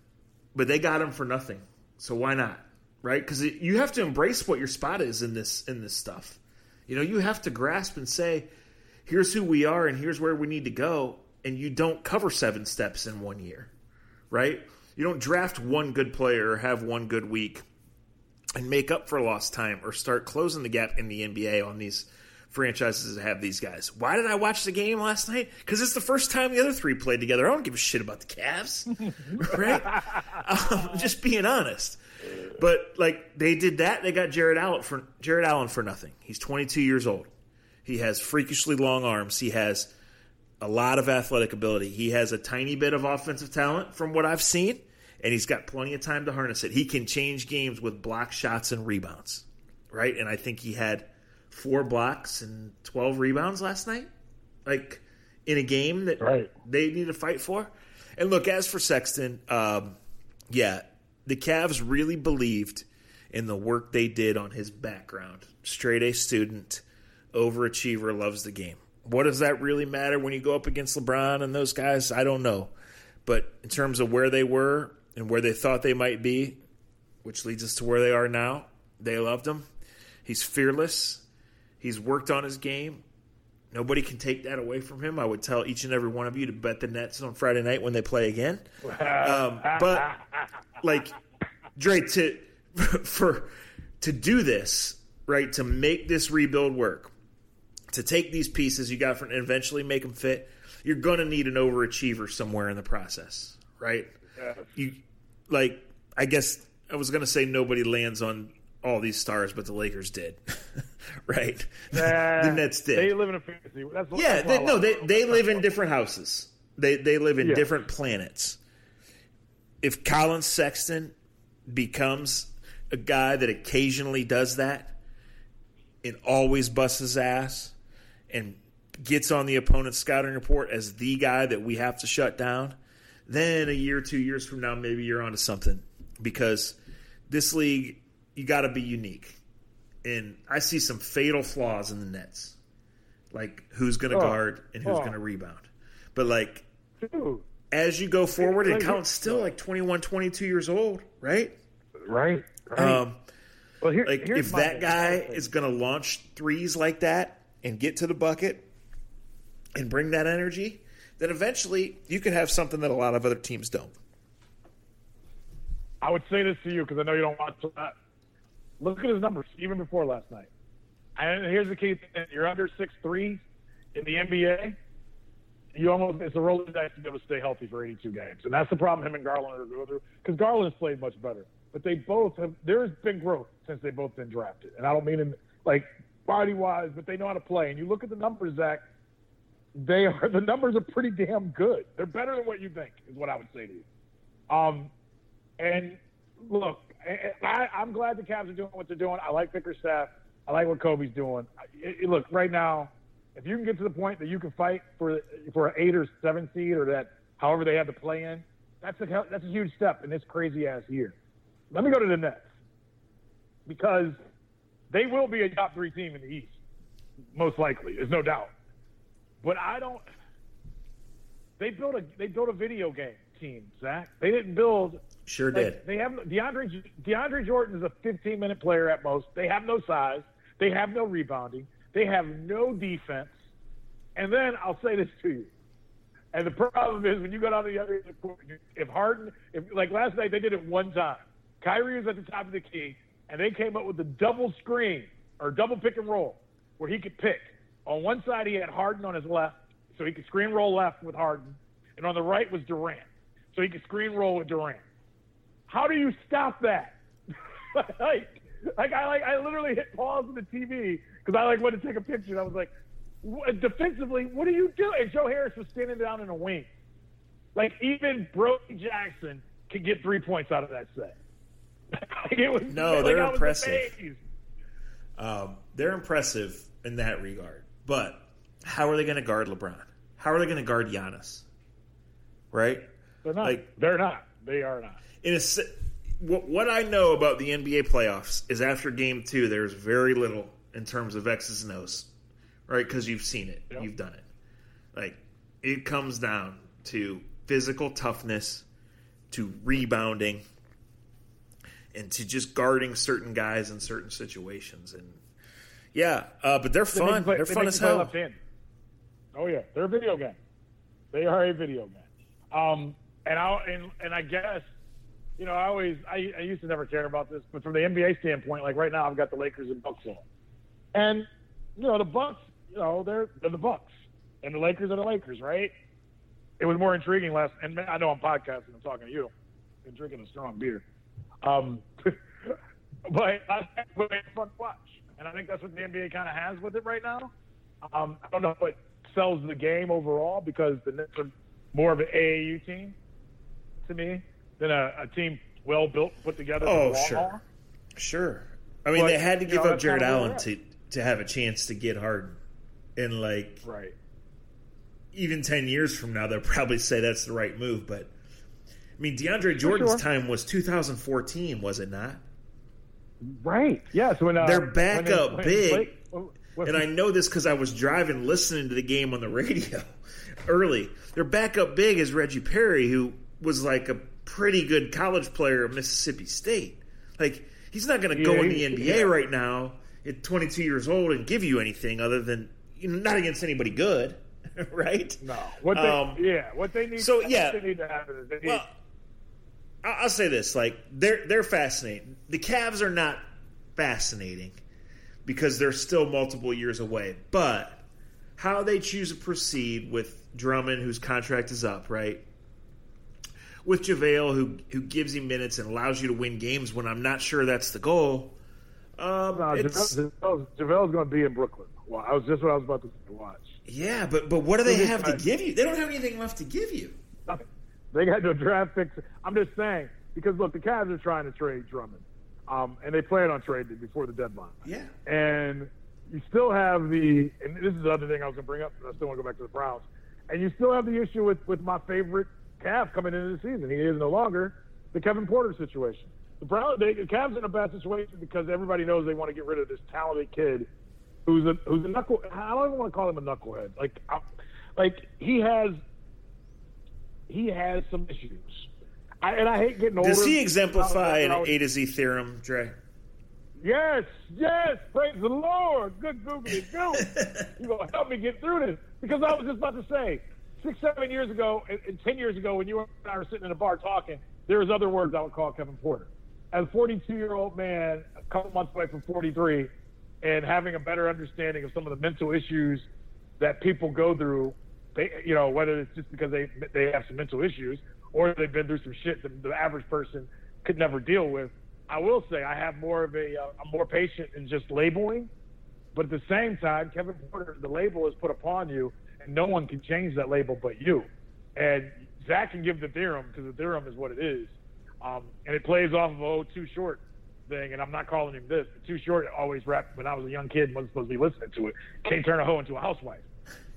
but they got him for nothing. So why not? Right? Because you have to embrace what your spot is in this in this stuff. You know, you have to grasp and say, "Here's who we are, and here's where we need to go." And you don't cover seven steps in one year, right? You don't draft one good player or have one good week and make up for lost time or start closing the gap in the NBA on these franchises that have these guys. Why did I watch the game last night? Because it's the first time the other three played together. I don't give a shit about the Cavs, (laughs) right? um, just being honest. But like they did that, they got Jared Allen for Jarrett Allen for nothing. He's 22 years old. He has freakishly long arms. He has a lot of athletic ability. He has a tiny bit of offensive talent from what I've seen, and he's got plenty of time to harness it. He can change games with block shots and rebounds, right? And I think he had four blocks and 12 rebounds last night, like in a game that right. they need to fight for. And look, as for Sexton, um, yeah, the Cavs really believed in the work they did on his background. Straight A student, overachiever, loves the game. What does that really matter when you go up against LeBron and those guys? I don't know. But in terms of where they were and where they thought they might be, which leads us to where they are now, they loved him. He's fearless. He's worked on his game. Nobody can take that away from him. I would tell each and every one of you to bet the Nets on Friday night when they play again. Um, but like Dre to (laughs) for to do this right to make this rebuild work, to take these pieces you got from and eventually make them fit, you're going to need an overachiever somewhere in the process, right? You like I guess I was going to say nobody lands on all these stars, but the Lakers did, (laughs) right? Nah, (laughs) the Nets did. They live in a fantasy. That's, yeah, that's they, no, they they live in different houses. They they live in Yeah. different planets. If Collin Sexton becomes a guy that occasionally does that and always busts his ass and gets on the opponent's scouting report as the guy that we have to shut down, then a year, two years from now, maybe you're onto something. Because this league, you got to be unique. And I see some fatal flaws in the Nets, like who's going to Oh. guard and who's Oh. going to rebound. But like Dude, as you go forward, and Like- Collin's still like 21, 22 years old, right? right? right. Um, well, here, like if that thing. guy is going to launch threes like that and get to the bucket and bring that energy, then eventually you could have something that a lot of other teams don't. I would say this to you because I know you don't watch that. Look at his numbers, even before last night. And here's the key thing: you're under six three in the NBA. You almost it's a roller dice to be able to stay healthy for 82 games, and that's the problem him and Garland are going through. Because Garland's played much better, but they both have. There's been growth since they both been drafted, and I don't mean in like body wise, but they know how to play. And you look at the numbers, Zach. They are the numbers are pretty damn good. They're better than what you think, is what I would say to you. Um, and look, I, I'm glad the Cavs are doing what they're doing. I like Bickerstaff. I like what Koby's doing. I- I- look, right now, if you can get to the point that you can fight for for an eight or seven seed or that however they have to play in, that's a that's a huge step in this crazy ass year. Let me go to the Nets because they will be a top three team in the East, most likely. There's no doubt. But I don't. They built a they built a video game team, Zach. They didn't build Sure like, did. They have DeAndre DeAndre Jordan is a 15 minute player at most. They have no size. They have no rebounding. They have no defense. And then I'll say this to you. And the problem is when you go down to the other end of the court, if Harden, if like last night they did it one time. Kyrie was at the top of the key, and they came up with a double screen or double pick and roll where he could pick. On one side he had Harden on his left, so he could screen roll left with Harden, and on the right was Durant, so he could screen roll with Durant. How do you stop that? (laughs) like, like I like I literally hit pause on the TV because I like wanted to take a picture. And I was like, defensively, what are you doing? And Joe Harris was standing down in a wing. Like even Brody Jackson could get three points out of that set. (laughs) Like, it was, No, they're was impressive. Um, they're impressive in that regard. But how are they going to guard LeBron? How are they going to guard Giannis? Right? They're not. Like- They're not. They are not. in a what, what I know about the NBA playoffs is after game two, there's very little in terms of X's and O's, right? Because you've seen it, Yep. you've done it. Like it comes down to physical toughness, to rebounding, and to just guarding certain guys in certain situations. And yeah, uh, but they're fun. you play- they're they fun as hell. Oh yeah, they're a video game. They are a video game. Um, and I and and I guess you know I always I, I used to never care about this, but from the NBA standpoint, like right now I've got the Lakers and Bucks on, and you know the Bucks, you know they're they're the Bucks, and the Lakers are the Lakers, right? It was more intriguing last, and I know I'm podcasting, I'm talking to you, and drinking a strong beer. Um, (laughs) but I it's fun to watch, and I think that's what the NBA kind of has with it right now. Um, I don't know what sells the game overall because the Knicks are more of an AAU team to me than a, a team well built, put together. Oh, sure. Sure. I mean, But, they had to give know, up Jarrett Allen to to have a chance to get Harden, and like Right. even 10 years from now, they'll probably say that's the right move. But, I mean, DeAndre Jordan's sure. time was 2014, was it not? Right. Yes. When uh, They're when back they- up when big. Blake- when- when- And I know this because I was driving listening to the game on the (laughs) radio early. Their backup big is Reggie Perry, who was like a pretty good college player at Mississippi State. Like, he's not going to go in the NBA yeah. right now at 22 years old and give you anything other than, you know, not against anybody good, (laughs) right? no. What they Um, yeah. What they need. so, yeah. They need to happen is they need. Well, I- I'll say this: like they're they're fascinating. The Cavs are not fascinating because they're still multiple years away. But how they choose to proceed with Drummond, whose contract is up, right? With JaVale, who who gives you minutes and allows you to win games when I'm not sure that's the goal. Um, No, it's- JaVale's, JaVale's going to be in Brooklyn. Well, I was just what I was about to watch. yeah, but but what do they have to give you? They don't have anything left to give you. They got no draft picks. I'm just saying because look, the Cavs are trying to trade Drummond, um, and they plan on trading before the deadline. Yeah. And you still have the, and this is the other thing I was going to bring up, but I still want to go back to the Browns. And you still have the issue with with my favorite Cav coming into the season. He is no longer the Kevin Porter situation. The Browns, they, the Cavs in a bad situation because everybody knows they want to get rid of this talented kid who's a who's a knuckle. I don't even want to call him a knucklehead. Like, I, like he has he has some issues. I, and I hate getting older. Does he exemplify an A to Z theorem, Dre? Yes, yes, praise the Lord. Good googly goo. (laughs) You're going to help me get through this. Because I was just about to say, six, seven years ago, and, and 10 years ago, when you and I were sitting in a bar talking, there was other words I would call Kevin Porter. As a 42 year old man, a couple months away from 43, and having a better understanding of some of the mental issues that people go through, they, you know, whether it's just because they they have some mental issues or they've been through some shit that the average person could never deal with. I will say I have more of a, uh, I'm more patient in just labeling, but at the same time, Kevin Porter, the label is put upon you, and no one can change that label but you. And Zach can give the theorem because the theorem is what it is, um, and it plays off of a oh too short thing. And I'm not calling him this. But too short always rapped when I was a young kid and wasn't supposed to be listening to it. Can't turn a hoe into a housewife.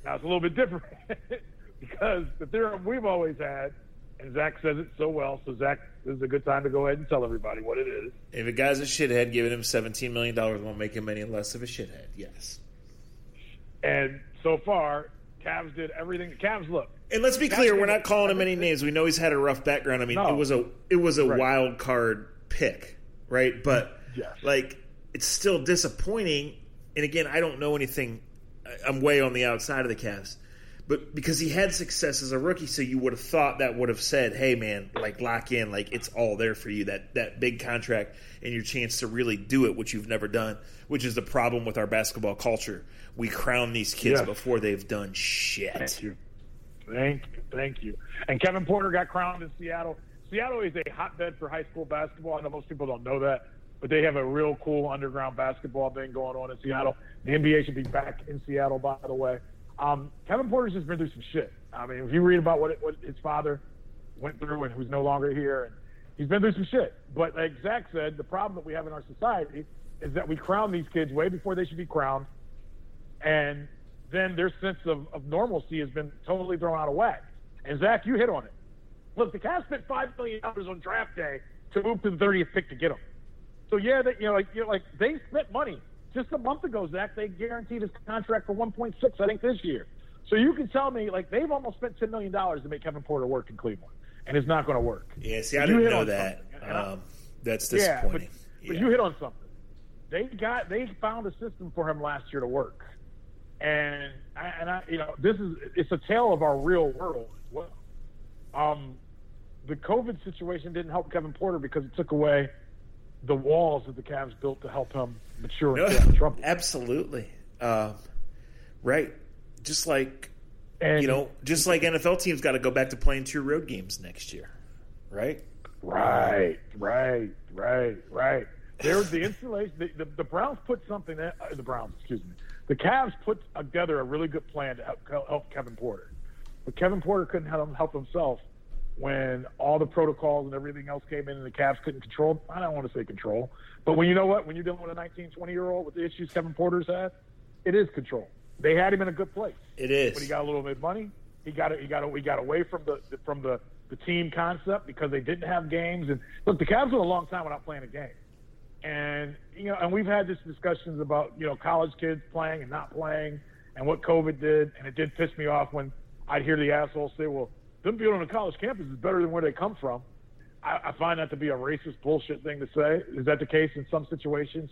Now it's a little bit different (laughs) because the theorem we've always had, and Zach says it so well. So Zach, this is a good time to go ahead and tell everybody what it is. If a guy's a shithead, giving him $17 million won't make him any less of a shithead. Yes. And so far, Cavs did everything. The Cavs look. And let's be clear, we're not calling him any names. We know he's had a rough background. I mean, No. it was a it was a Right. wild card pick, right? But Yes. like it's still disappointing. And again, I don't know anything. I'm way on the outside of the Cavs. But because he had success as a rookie, so you would have thought that would have said, "Hey, man, like lock in, like it's all there for you that that big contract and your chance to really do it, which you've never done." Which is the problem with our basketball culture. We crown these kids Yes. before they've done shit. Thank you. Thank you. Thank you. And Kevin Porter got crowned in Seattle. Seattle is a hotbed for high school basketball. I know most people don't know that, but they have a real cool underground basketball thing going on in Seattle. The NBA should be back in Seattle, by the way. Um, Kevin Porter's just been through some shit. I mean, if you read about what, what his father went through and who's no longer here, and he's been through some shit. But like Zach said, the problem that we have in our society is that we crown these kids way before they should be crowned and then their sense of, of normalcy has been totally thrown out of whack. And Zach, you hit on it. Look, the Cavs spent five million dollars on draft day to move to the 30th pick to get him. So yeah, they, you know, like you know, like they spent money. Just a month ago, Zach, they guaranteed his contract for 1.6, I think, this year. So you can tell me, like, they've almost spent 10 million dollars to make Kevin Porter work in Cleveland, and it's not going to work. Yeah, see, I You didn't know that. something, and I- Um, that's Yeah, but, disappointing. but you hit on something. They got they found a system for him last year to work, and I, and I you know this is it's a tale of our real world as well. Um, the COVID situation didn't help Kevin Porter because it took away the walls that the Cavs built to help him mature and trouble. Absolutely. Um, right. Just like And you know, just like NFL teams got to go back to playing two road games next year, right? Right, right, right, right. There was the installation. The, the, the Browns put something. In, uh, the Browns, excuse me. The Cavs put together a really good plan to help, help Kevin Porter, but Kevin Porter couldn't help, help himself when all the protocols and everything else came in, and the Cavs couldn't control. I don't want to say control, but when you know what, when you're dealing with a 19, 20 year old with the issues Kevin Porter's had, it is control. They had him in a good place It is. but he got a little bit of money. He got it. he got he got away from the from the the team concept because they didn't have games. And look, the Cavs went a long time without playing a game. And you know, and we've had this discussions about you know college kids playing and not playing, and what COVID did. And it did piss me off when I'd hear the assholes say, "Well, them being on a college campus is better than where they come from." I, I find that to be a racist bullshit thing to say. Is that the case in some situations?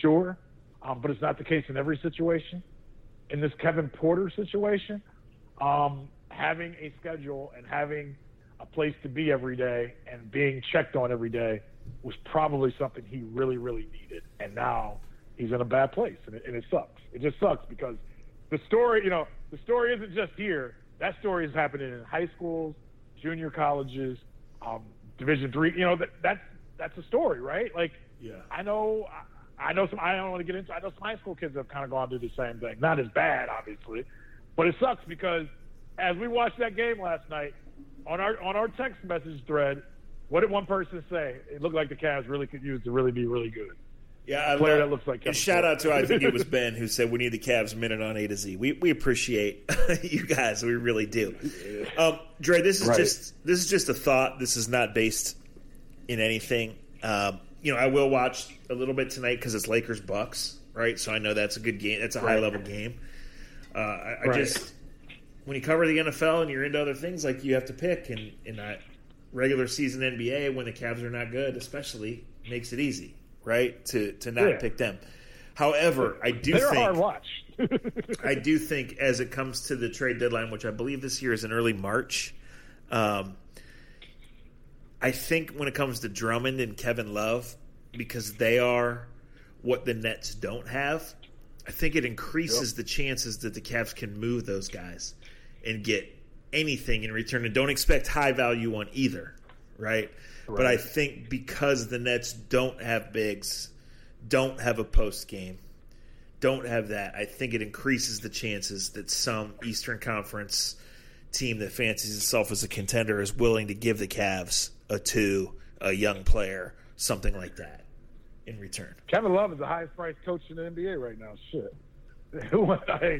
Sure, um, but it's not the case in every situation in this Kevin Porter situation, um, having a schedule and having a place to be every day and being checked on every day was probably something he really, really needed. And now he's in a bad place, and it, and it sucks. It just sucks because the story, you know, the story isn't just here. That story is happening in high schools, junior colleges, um, Division three. You know, that that's that's a story, right? Like, Yeah. I know, I know some. I don't want to get into. I know some high school kids have kind of gone through the same thing. Not as bad, obviously, but it sucks because as we watched that game last night on our on our text message thread, what did one person say? It looked like the Cavs really could use to really be really good. Yeah, I Player love- that looks like Kevin shout out to I think it was (laughs) Ben who said we need the Cavs minute on A to Z. We we appreciate (laughs) you guys. We really do. Um, Dre, this is Right. just this is just a thought. This is not based in anything. Um, you know, I will watch a little bit tonight because it's Lakers Bucks, right? So I know that's a good game. That's a high level game. Uh, I, I Right. just when you cover the NFL and you're into other things, like you have to pick, and in that regular season NBA, when the Cavs are not good, especially makes it easy, right? To to not Yeah. pick them. However, I do They're think hard watch. (laughs) I do think as it comes to the trade deadline, which I believe this year is in early March, um, I think when it comes to Drummond and Kevin Love, because they are what the Nets don't have, I think it increases the chances that the Cavs can move those guys and get anything in return. And don't expect high value on either, right? But I think because the Nets don't have bigs, don't have a post game, don't have that, I think it increases the chances that some Eastern Conference team that fancies itself as a contender is willing to give the Cavs a two, a young player, something like that in return. Kevin Love is the highest priced coach in the NBA right now. Shit. (laughs)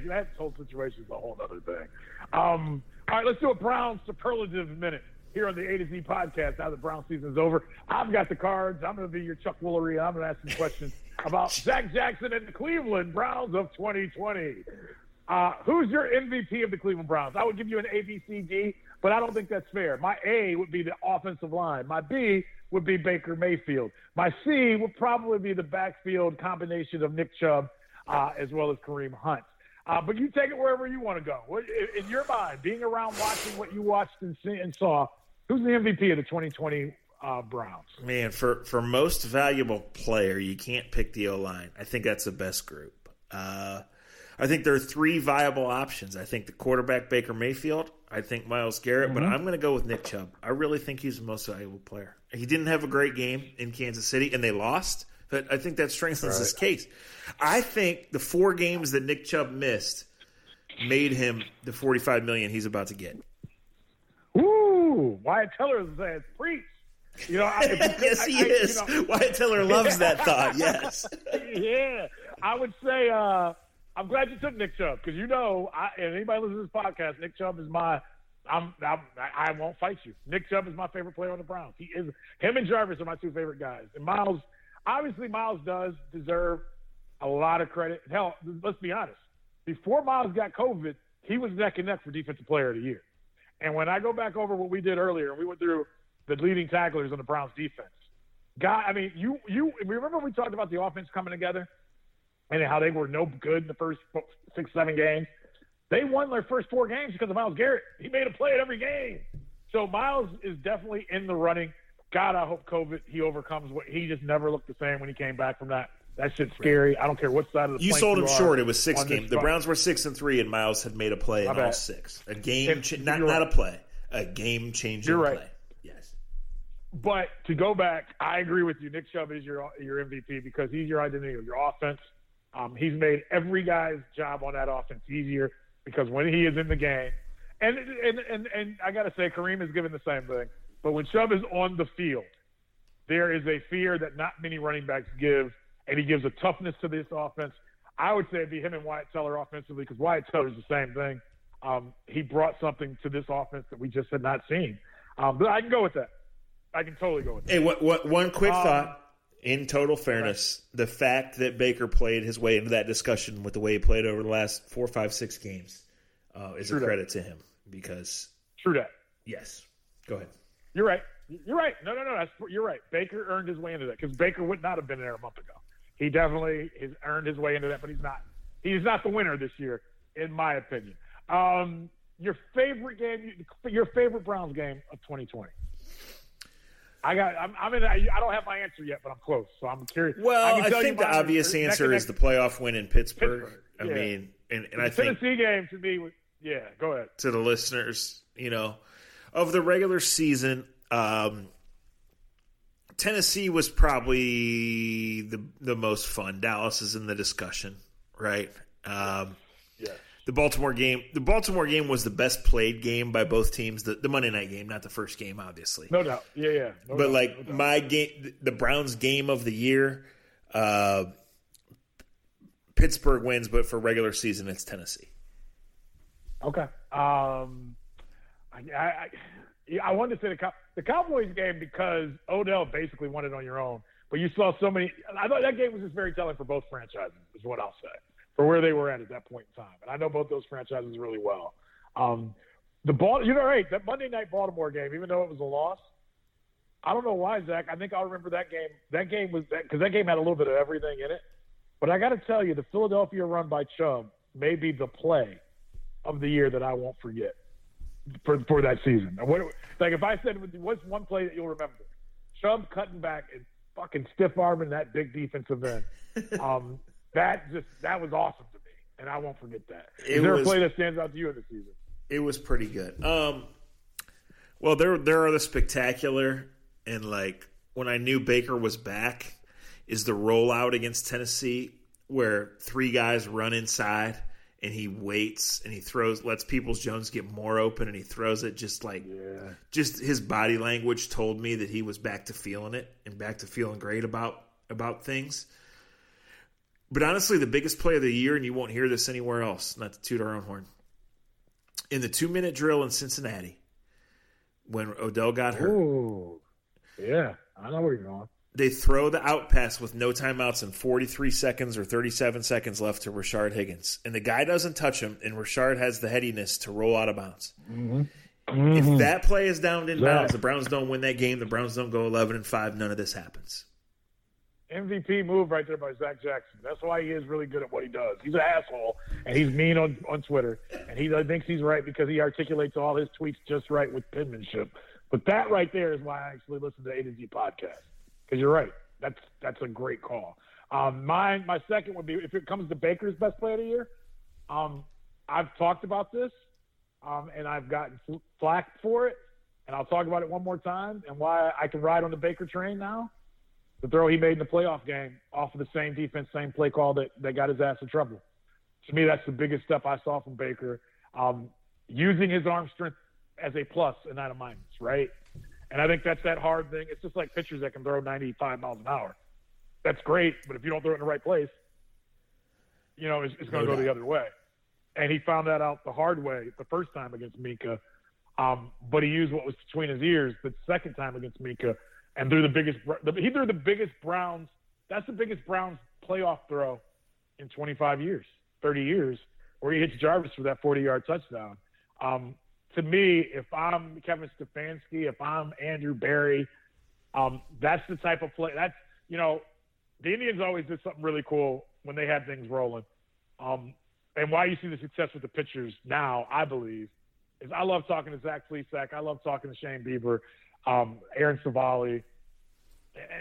That whole situation is a whole other thing. Um, all right, let's do a Brown superlative minute here on the A to Z podcast. Now the Brown season is over, I've got the cards. I'm going to be your Chuck Woolery. I'm going to ask some questions (laughs) about Zach Jackson and the Cleveland Browns of 2020. Uh, who's your MVP of the Cleveland Browns? I would give you an A, B, C, D, but I don't think that's fair. My A would be the offensive line. My B would be Baker Mayfield. My C would probably be the backfield combination of Nick Chubb uh, as well as Kareem Hunt. Uh, but you take it wherever you want to go. In your mind, being around watching what you watched and, see, and saw, who's the MVP of the 2020 uh, Browns? Man, for for most valuable player, you can't pick the O line. I think that's the best group. Uh, I think there are three viable options. I think the quarterback Baker Mayfield. I think Myles Garrett, but I'm going to go with Nick Chubb. I really think he's the most valuable player. He didn't have a great game in Kansas City, and they lost. But I think that strengthens his case. I think the four games that Nick Chubb missed made him the 45 million he's about to get. Ooh, Wyatt Teller says, preach. You know, I, (laughs) yes, he I- I- you is. know- (laughs) Wyatt Teller loves that thought. (laughs) Yes. yeah, I would say uh, I'm glad you took Nick Chubb because you know, I, and anybody listening to this podcast, Nick Chubb is my. I'm, I'm I won't fight you. Nick Chubb is my favorite player on the Browns. He is him and Jarvis are my two favorite guys. And Myles, obviously, Myles does deserve a lot of credit. Hell, let's be honest. Before Myles got COVID, he was neck and neck for Defensive Player of the Year. And when I go back over what we did earlier, we went through the leading tacklers on the Browns defense. God, I mean, you you remember we talked about the offense coming together and how they were no good in the first six seven games. They won their first four games because of Myles Garrett. He made a play at every game. So Myles is definitely in the running. God, I hope COVID he overcomes what he just never looked the same when he came back from that. That shit's scary. I don't care what side of the You sold him are short. It was six games. The. Browns were six and three, and Myles had made a play in all six. A game, And cha- not you're not a play, a game changing You're right. play. Yes. But to go back, I agree with you. Nick Chubb is your your MVP because he's your identity of your offense. Um, he's made every guy's job on that offense easier because when he is in the game, and and and, and I got to say, Kareem is given the same thing. But when Chubb is on the field, there is a fear that not many running backs give, and he gives a toughness to this offense. I would say it'd be him and Wyatt Teller offensively because Wyatt Teller is the same thing. Um, he brought something to this offense that we just had not seen. Um, but I can go with that. I can totally go with that. Hey, what, what, one quick Um, thought. In total fairness, the fact that Baker played his way into that discussion with the way he played over the last four, five, six games uh, is True a that. credit to him because, True that. yes. Go ahead. You're right. You're right. No, no, no. That's, you're right. Baker earned his way into that because Baker would not have been there a month ago. He definitely has earned his way into that, but he's not. He's not the winner this year, in my opinion. Um, your favorite game, your favorite Browns game of 2020. I got. I'm, I'm in. I don't have my answer yet, but I'm close. So I'm curious. Well, can I, think the obvious answer is the playoff win in Pittsburgh. Pittsburgh, I yeah. mean, and, and I the think Tennessee game to me was yeah. Go ahead. to the listeners, you know, of the regular season, um, Tennessee was probably the the most fun. Dallas is in the discussion, right? Um, Yeah. the Baltimore game, the Baltimore game was the best played game by both teams. The, the Monday night game, not the first game, obviously. No doubt. Yeah, yeah. No but doubt, like no my game, the Browns game of the year, uh, Pittsburgh wins, but for regular season, it's Tennessee. Okay. Um, I, I, I, I wanted to say the the Cowboys game because Odell basically won it on your own. But you saw so many. I thought that game was just very telling for both franchises. Is what I'll say for where they were at at that point in time. And I know both those franchises really well. Um, the ball, you're right. That Monday night Baltimore game, even though it was a loss, I don't know why, Zach. I think I'll remember that game. That game was that because that game had a little bit of everything in it. But I got to tell you, the Philadelphia run by Chubb may be the play of the year that I won't forget for for that season. What, like if I said what's one play that you'll remember? Chubb cutting back and fucking stiff arming that big defensive end. (laughs) um, that just that was awesome to me, and I won't forget that. Is It there was- a play that stands out to you in the season? It was pretty good. Um, well, there there are the spectacular and like when I knew Baker was back, is the rollout against Tennessee where three guys run inside and he waits and he throws lets Peoples Jones get more open and he throws it just like Yeah. just his body language told me that he was back to feeling it and back to feeling great about about things. But honestly, the biggest play of the year, and you won't hear this anywhere else, not to toot our own horn, in the two minute drill in Cincinnati, when Odell got hurt, Ooh. Yeah, I know where you're going. They throw the out pass with no timeouts and 43 seconds or 37 seconds left to Rashard Higgins. And the guy doesn't touch him, and Rashard has the headiness to roll out of bounds. Mm-hmm. If that play is downed in Yeah. bounds, the Browns don't win that game. The Browns don't go 11 and 5. None of this happens. MVP move right there by Zach Jackson. That's why he is really good at what he does. He's an asshole and he's mean on, on Twitter, and he thinks he's right because he articulates all his tweets just right with penmanship. But that right there is why I actually listen to A to Z podcast because you're right. That's that's a great call. Um, mine, my second would be if it comes to Baker's best play of the year. Um, I've talked about this, um, and I've gotten fl- flack for it, and I'll talk about it one more time and why I can ride on the Baker train now the throw he made in the playoff game off of the same defense, same play call that, that got his ass in trouble. To me, that's the biggest step I saw from Baker. Um, using his arm strength as a plus and not a minus, right? And I think that's that hard thing. It's just like pitchers that can throw 95 miles an hour. That's great, but if you don't throw it in the right place, you know, it's, it's going to go the other way. And he found that out the hard way the first time against Minkah. Um, but he used what was between his ears the second time against Minkah and threw the biggest. He threw the biggest Browns. That's the biggest Browns playoff throw in 25 years, 30 years, where he hits Jarvis for that 40-yard touchdown. Um, to me, if I'm Kevin Stefanski, if I'm Andrew Berry, um, that's the type of play. That's you know, the Indians always did something really cool when they had things rolling. Um, and why you see the success with the pitchers now, I believe, is I love talking to Zach Plesac. I love talking to Shane Bieber, um, Aaron Civale,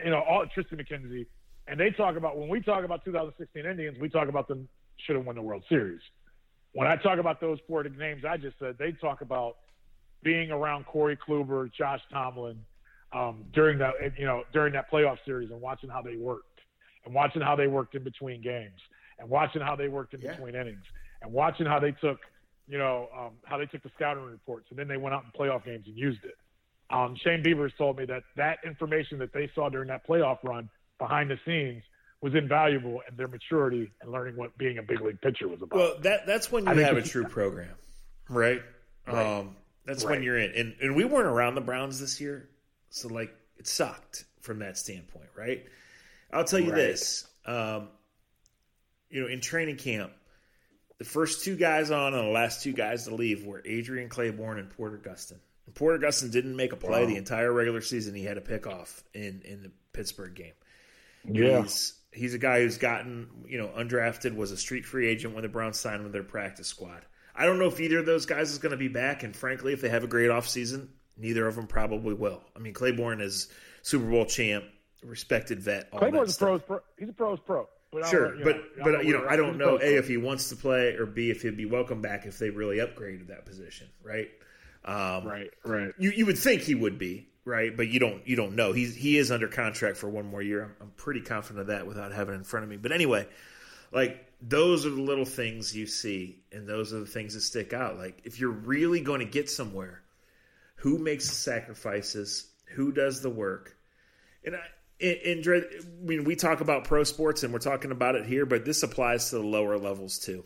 you know, all Triston McKenzie. And they talk about when we talk about 2016 Indians, we talk about them should have won the World Series. When I talk about those four names I just said, they talk about being around Corey Kluber, Josh Tomlin um, during that you know during that playoff series and watching how they worked and watching how they worked in between games and watching how they worked in Yeah. between innings and watching how they took you know um, how they took the scouting reports and then they went out in playoff games and used it. Um, Shane Bieber's told me that that information that they saw during that playoff run behind the scenes was invaluable in their maturity and learning what being a big league pitcher was about. Well, that that's when you think have a true program, right? Right. Um, that's when you're in, and and we weren't around the Browns this year, so like it sucked from that standpoint, right? I'll tell you Right. this, um, you know, in training camp, the first two guys on and the last two guys to leave were Adrian Clayborn and Porter Gustin. And Porter Gustin didn't make a play Wow. the entire regular season. He had a pick off in in the Pittsburgh game. yeah, He's he's a guy who's gotten you know undrafted, was a street free agent when the Browns signed him with their practice squad. I don't know if either of those guys is going to be back, and frankly, if they have a great offseason, neither of them probably will. I mean, Clayborn is Super Bowl champ, respected vet. All Clayborn's that a pro's pro. He's a pro's pro. But sure, you but know, but you know, I don't know a if he wants to play or b if he'd be welcome back if they really upgraded that position, right? Um, Right, right. You you would think he would be right, but you don't you don't know. He's he is under contract for one more year. I'm, I'm pretty confident of that without having it in front of me. But anyway, like those are the little things you see, and those are the things that stick out. Like if you're really going to get somewhere, who makes the sacrifices? Who does the work? And I. And, and I mean, we talk about pro sports and we're talking about it here, but this applies to the lower levels too.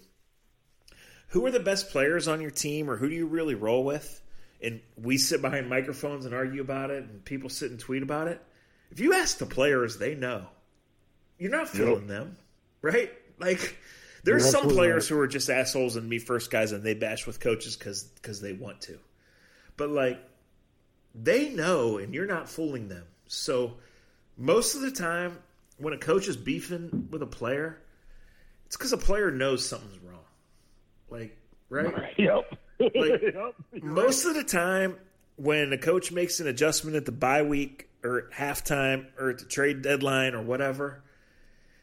Who are the best players on your team, or who do you really roll with? And we sit behind microphones and argue about it, and people sit and tweet about it. If you ask the players, they know. You're not fooling them, right? Like, there's You're some absolutely players who are just assholes and me first guys, and they bash with coaches because because they want to. But like, they know, and you're not fooling them. So most of the time, when a coach is beefing with a player, it's because a player knows something's wrong. Like, right? (laughs) Yep. Like, (laughs) yep. Most of the time, when a coach makes an adjustment at the bye week or at halftime or at the trade deadline or whatever,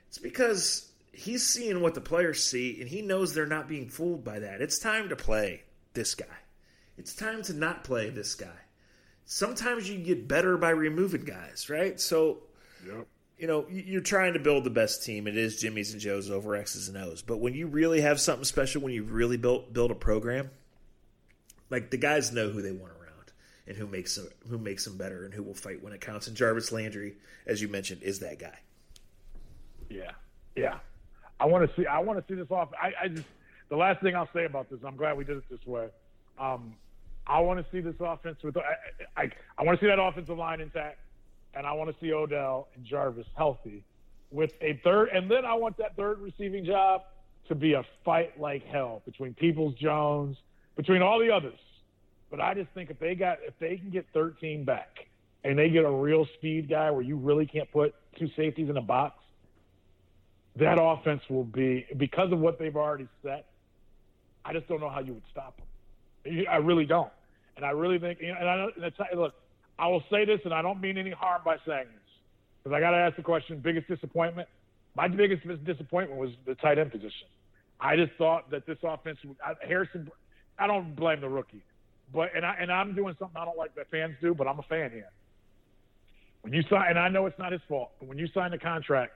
it's because he's seeing what the players see and he knows they're not being fooled by that. It's time to play this guy. It's time to not play this guy. Sometimes you get better by removing guys, right? So, Yep. you know, you're trying to build the best team. It is Jimmy's and Joe's over X's and O's. But when you really have something special, when you really built build a program, like the guys know who they want around and who makes them who makes them better and who will fight when it counts. And Jarvis Landry, as you mentioned, is that guy. Yeah, yeah. I want to see. I want to see this off. I, I just the last thing I'll say about this. I'm glad we did it this way. Um, I want to see this offense with. I, I, I want to see that offensive line intact, and I want to see Odell and Jarvis healthy, with a third. And then I want that third receiving job to be a fight like hell between Peoples Jones, between all the others. But I just think if they got if they can get 13 back and they get a real speed guy where you really can't put two safeties in a box, that offense will be because of what they've already set. I just don't know how you would stop them. I really don't, and I really think. And I and it's, look, I will say this, and I don't mean any harm by saying this, because I got to ask the question: biggest disappointment. My biggest disappointment was the tight end position. I just thought that this offense, Harrison. I don't blame the rookie, but and I and I'm doing something I don't like that fans do, but I'm a fan here. When you sign, and I know it's not his fault, but when you sign the contract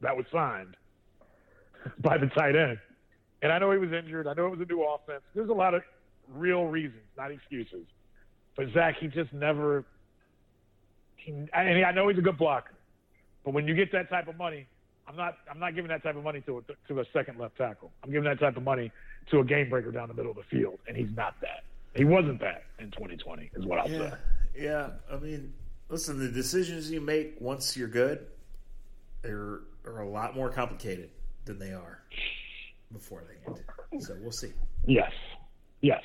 that was signed (laughs) by the tight end. And I know he was injured. I know it was a new offense. There's a lot of real reasons, not excuses. But Zach, he just never. He, and I know he's a good blocker, but when you get that type of money, I'm not. I'm not giving that type of money to a, to a second left tackle. I'm giving that type of money to a game breaker down the middle of the field, and he's not that. He wasn't that in 2020, is what I'll Yeah, say. yeah. I mean, listen, the decisions you make once you're good are are a lot more complicated than they are beforehand. So we'll see. Yes, yes,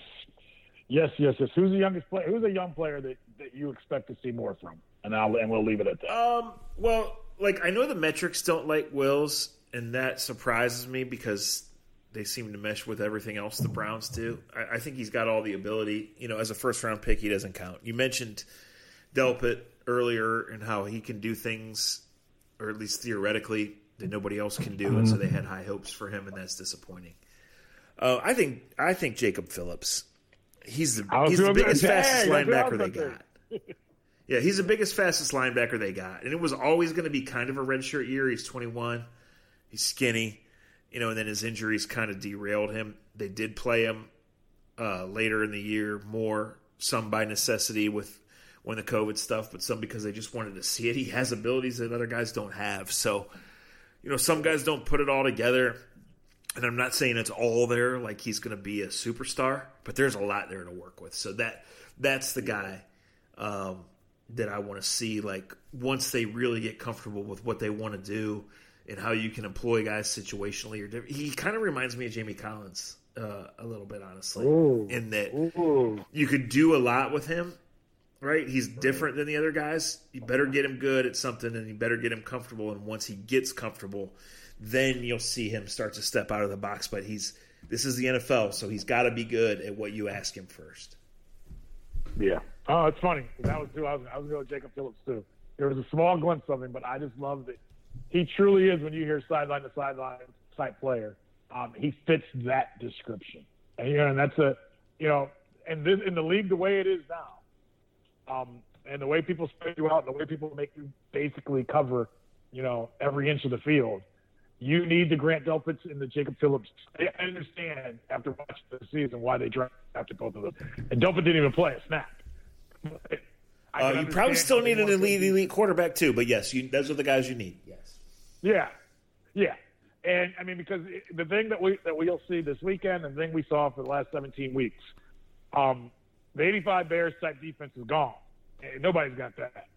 yes, yes, yes. Who's the youngest player? Who's a young player that, that you expect to see more from? And I'll and we'll leave it at that. Um. Well, like I know the metrics don't like Wills, and that surprises me because they seem to mesh with everything else the Browns do. I, I think he's got all the ability. You know, as a first round pick, he doesn't count. You mentioned Delpit earlier and how he can do things, or at least theoretically, that nobody else can do, and so they had high hopes for him, and that's disappointing. Uh, I think I think Jacob Phillips. He's the he's the biggest, fastest Dang, that's what I linebacker they got. (laughs) Yeah, he's the biggest, fastest linebacker they got, and it was always going to be kind of a redshirt year. He's 21, he's skinny, you know, and then his injuries kind of derailed him. They did play him uh, later in the year more, some by necessity with when the COVID stuff, but some because they just wanted to see it. He has abilities that other guys don't have, so you know, some guys don't put it all together. And I'm not saying it's all there, like he's going to be a superstar, but there's a lot there to work with. So that that's the guy um, that I want to see. Like once they really get comfortable with what they want to do and how you can employ guys situationally or different. He kind of reminds me of Jamie Collins uh, a little bit, honestly, Ooh. in that Ooh. you could do a lot with him. Right, he's different than the other guys. You better get him good at something, and you better get him comfortable. And once he gets comfortable, then you'll see him start to step out of the box. But he's this is the NFL, so he's got to be good at what you ask him first. Yeah. Oh, it's funny. That was too. I was, I was going to Jacob Phillips too. There was a small glimpse of him, but I just love that he truly is when you hear sideline to sideline type player. Um, he fits that description, and you know, and that's a you know, and this in the league the way it is now, um, and the way people spread you out, and the way people make you basically cover, you know, every inch of the field. You need the Grant Delpits and the Jacob Phillips. I understand after watching the season why they drafted both of them. And Delpit didn't even play a snap. Uh, you probably still need an elite, elite quarterback too, but yes, you, those are the guys you need. Yes. Yeah, yeah, and I mean because the thing that we that we'll see this weekend, and the thing we saw for the last 17 weeks, um, the 85 Bears type defense is gone. Nobody's got that,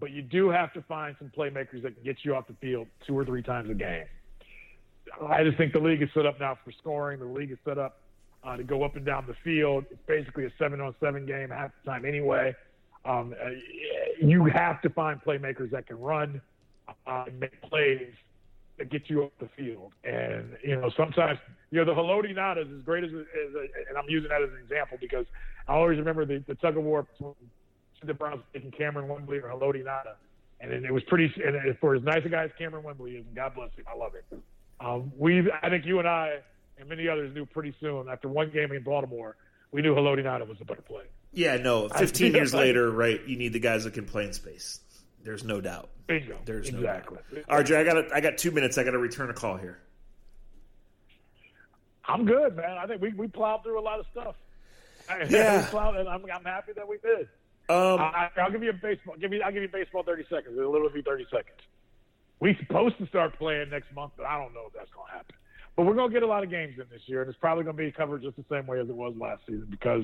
but you do have to find some playmakers that can get you off the field two or three times a game. I just think the league is set up now for scoring. The league is set up uh, to go up and down the field. It's basically a seven on seven game half the time anyway. Um, uh, you have to find playmakers that can run uh, and make plays that get you up the field. And you know, sometimes you know the Haloti Ngata is as great as, as a, and I'm using that as an example because I always remember the, the tug of war between the Browns taking Kamerion Wimbley or Haloti Ngata, and it, it was pretty. And for as nice a guy as Kamerion Wimbley is, and God bless him, I love it. Um, we, I think you and I and many others knew pretty soon after one game in Baltimore, we knew Haloti Ngata was a better player. Yeah, no. Fifteen years later, right? You need the guys that can play in space. There's no doubt. Bingo. There's exactly. no doubt. RJ, I got I got two minutes. I got to return a call here. I'm good, man. I think we, we plowed through a lot of stuff. (laughs) Yeah, plowed, and I'm, I'm happy that we did. Um, I, will give you a baseball. Give me. I'll give you baseball. Thirty seconds. It'll literally be thirty seconds. We supposed to start playing next month, but I don't know if that's going to happen. But we're going to get a lot of games in this year, and it's probably going to be covered just the same way as it was last season because,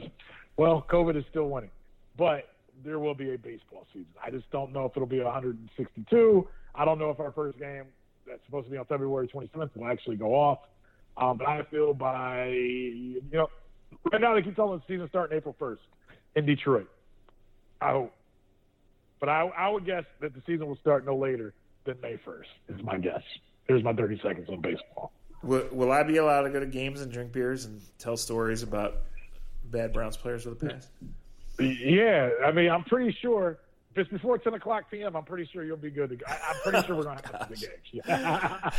well, COVID is still winning. But there will be a baseball season. I just don't know if it'll be 162. I don't know if our first game that's supposed to be on February 27th will actually go off. Um, but I feel by, you know, right now they keep telling the season starting April 1st in Detroit. I hope. But I, I would guess that the season will start no later than May 1st, is my guess. Here's my 30 seconds on baseball. Will, will I be allowed to go to games and drink beers and tell stories about bad Browns players of the past? Yeah, I mean, I'm pretty sure if it's before 10 o'clock p.m., I'm pretty sure you'll be good to go. I, am pretty sure we're going to have to the games. Yeah.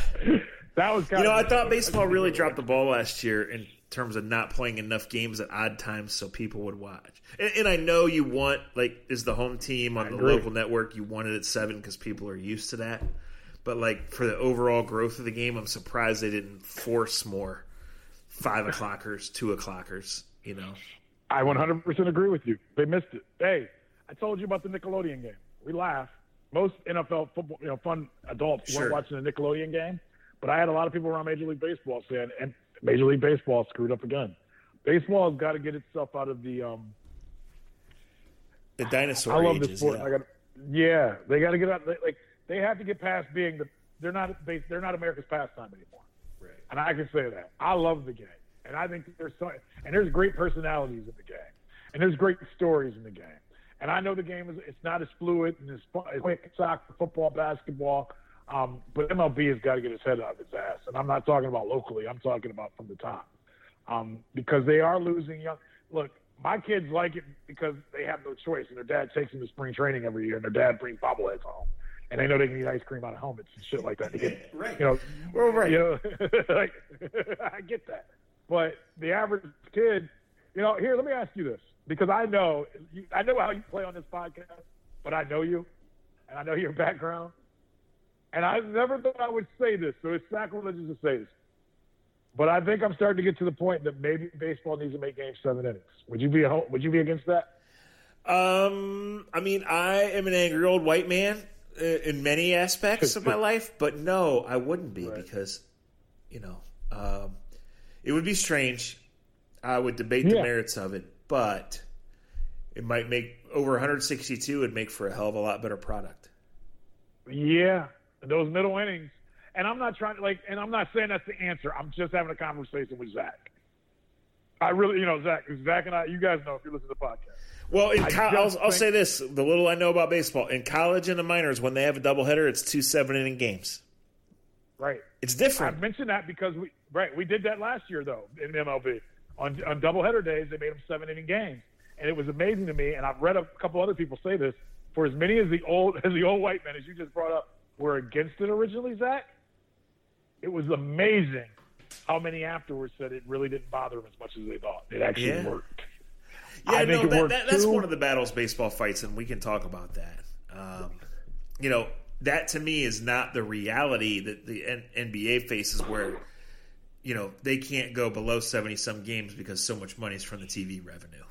(laughs) that was kind You know, of I thought (laughs) baseball really dropped the ball last year in terms of not playing enough games at odd times so people would watch. And, and I know you want, like, is the home team on I the agree. local network, you want it at 7 because people are used to that. But, like, for the overall growth of the game, I'm surprised they didn't force more 5 o'clockers, 2 o'clockers, you know? I 100% agree with you. They missed it. Hey, I told you about the Nickelodeon game. We laugh. Most NFL football, you know, fun adults Sure. weren't watching the Nickelodeon game, but I had a lot of people around Major League Baseball saying, and Major League Baseball screwed up again. Baseball has got to get itself out of the. Um, The dinosaur I love ages, the sport. yeah. I got. Yeah, they got to get out. They, like they have to get past being the. They're not. They, they're not America's pastime anymore. Right. And I can say that. I love the game. And I think there's so, and there's great personalities in the game. And there's great stories in the game. And I know the game is it's not as fluid and as quick soccer, football, basketball. Um, but MLB has got to get his head out of its ass. And I'm not talking about locally. I'm talking about from the top. Um, because they are losing young. Look, my kids like it because they have no choice, and their dad takes them to spring training every year, and their dad brings bobbleheads home, and they know they can eat ice cream out of helmets and shit like that. To get, Right. You know, Well, right. You know, (laughs) like, (laughs) I get that, but the average kid, you know, here, let me ask you this because I know, I know how you play on this podcast, but I know you, and I know your (laughs) background, and I never thought I would say this, so it's sacrilegious to say this. But I think I'm starting to get to the point that maybe baseball needs to make games seven innings. Would you be a, would you be against that? Um, I mean, I am an angry old white man in many aspects of my (laughs) life, but no, I wouldn't be Right. because, you know, um, it would be strange. I would debate the Yeah. merits of it, but it might make over 162 would make for a hell of a lot better product. Yeah, those middle innings. And I'm not trying to like, and I'm not saying that's the answer. I'm just having a conversation with Zach. I really, you know, Zach, Zach and I, you guys know if you listen to the podcast. Well, in co- I'll, I'll say this: the little I know about baseball in college and the minors, when they have a doubleheader, it's two seven inning games. Right. It's different. I mentioned that because we, right, we did that last year though in MLB on on doubleheader days. They made them seven inning games, and it was amazing to me. And I've read a couple other people say this. For as many as the old (laughs) as the old white men, as you just brought up, were against it originally, Zach, it was amazing how many afterwards said it really didn't bother them as much as they thought. It actually Yeah. worked. Yeah, I no, it that, worked that, that's too. one of the battles baseball fights, and we can talk about that. Um, you know, that to me is not the reality that the N- NBA faces, where you know they can't go below seventy some games because so much money is from the TV revenue,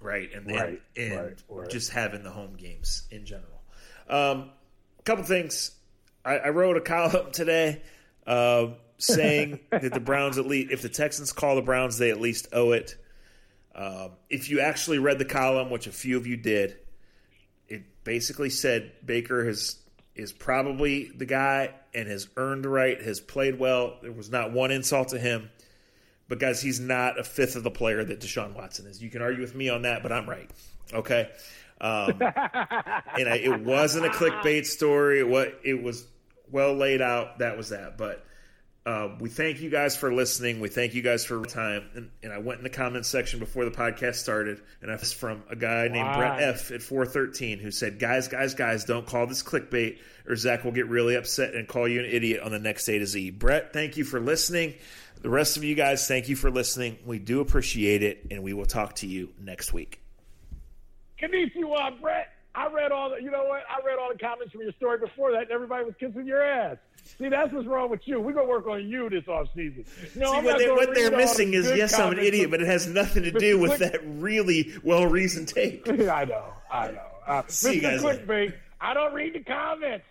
right? And Right, and, right, right. just having the home games in general. Um, a couple things. I, I wrote a column today uh, saying (laughs) that the Browns at least, if the Texans call the Browns, they at least owe it. Um, if you actually read the column, which a few of you did, it basically said Baker has is probably the guy and has earned the right, has played well. There was not one insult to him, but guys, he's not a fifth of the player that Deshaun Watson is. You can argue with me on that, but I'm right. Okay. Um, (laughs) and I, it wasn't a clickbait story. It was, it was well laid out. That was that. But uh, we thank you guys for listening. We thank you guys for your time. And, and I went in the comments section before the podcast started, and I was from a guy named Wow. Brett F at 413 who said, "Guys, guys, guys, don't call this clickbait, or Zach will get really upset and call you an idiot on the next A to Z." Brett, thank you for listening. The rest of you guys, thank you for listening. We do appreciate it, and we will talk to you next week. Konnichiwa, Brett. I read all the, you know what? I read all the comments from your story before that, and everybody was kissing your ass. See, that's what's wrong with you. We're gonna work on you this off season. No, See, I'm what, they, what they're missing is yes, I'm an idiot, but it has nothing to do with Click- that really well reasoned take. (laughs) I know, I know. Uh, See you Mr. guys later. Clickbait. I don't read the comments, but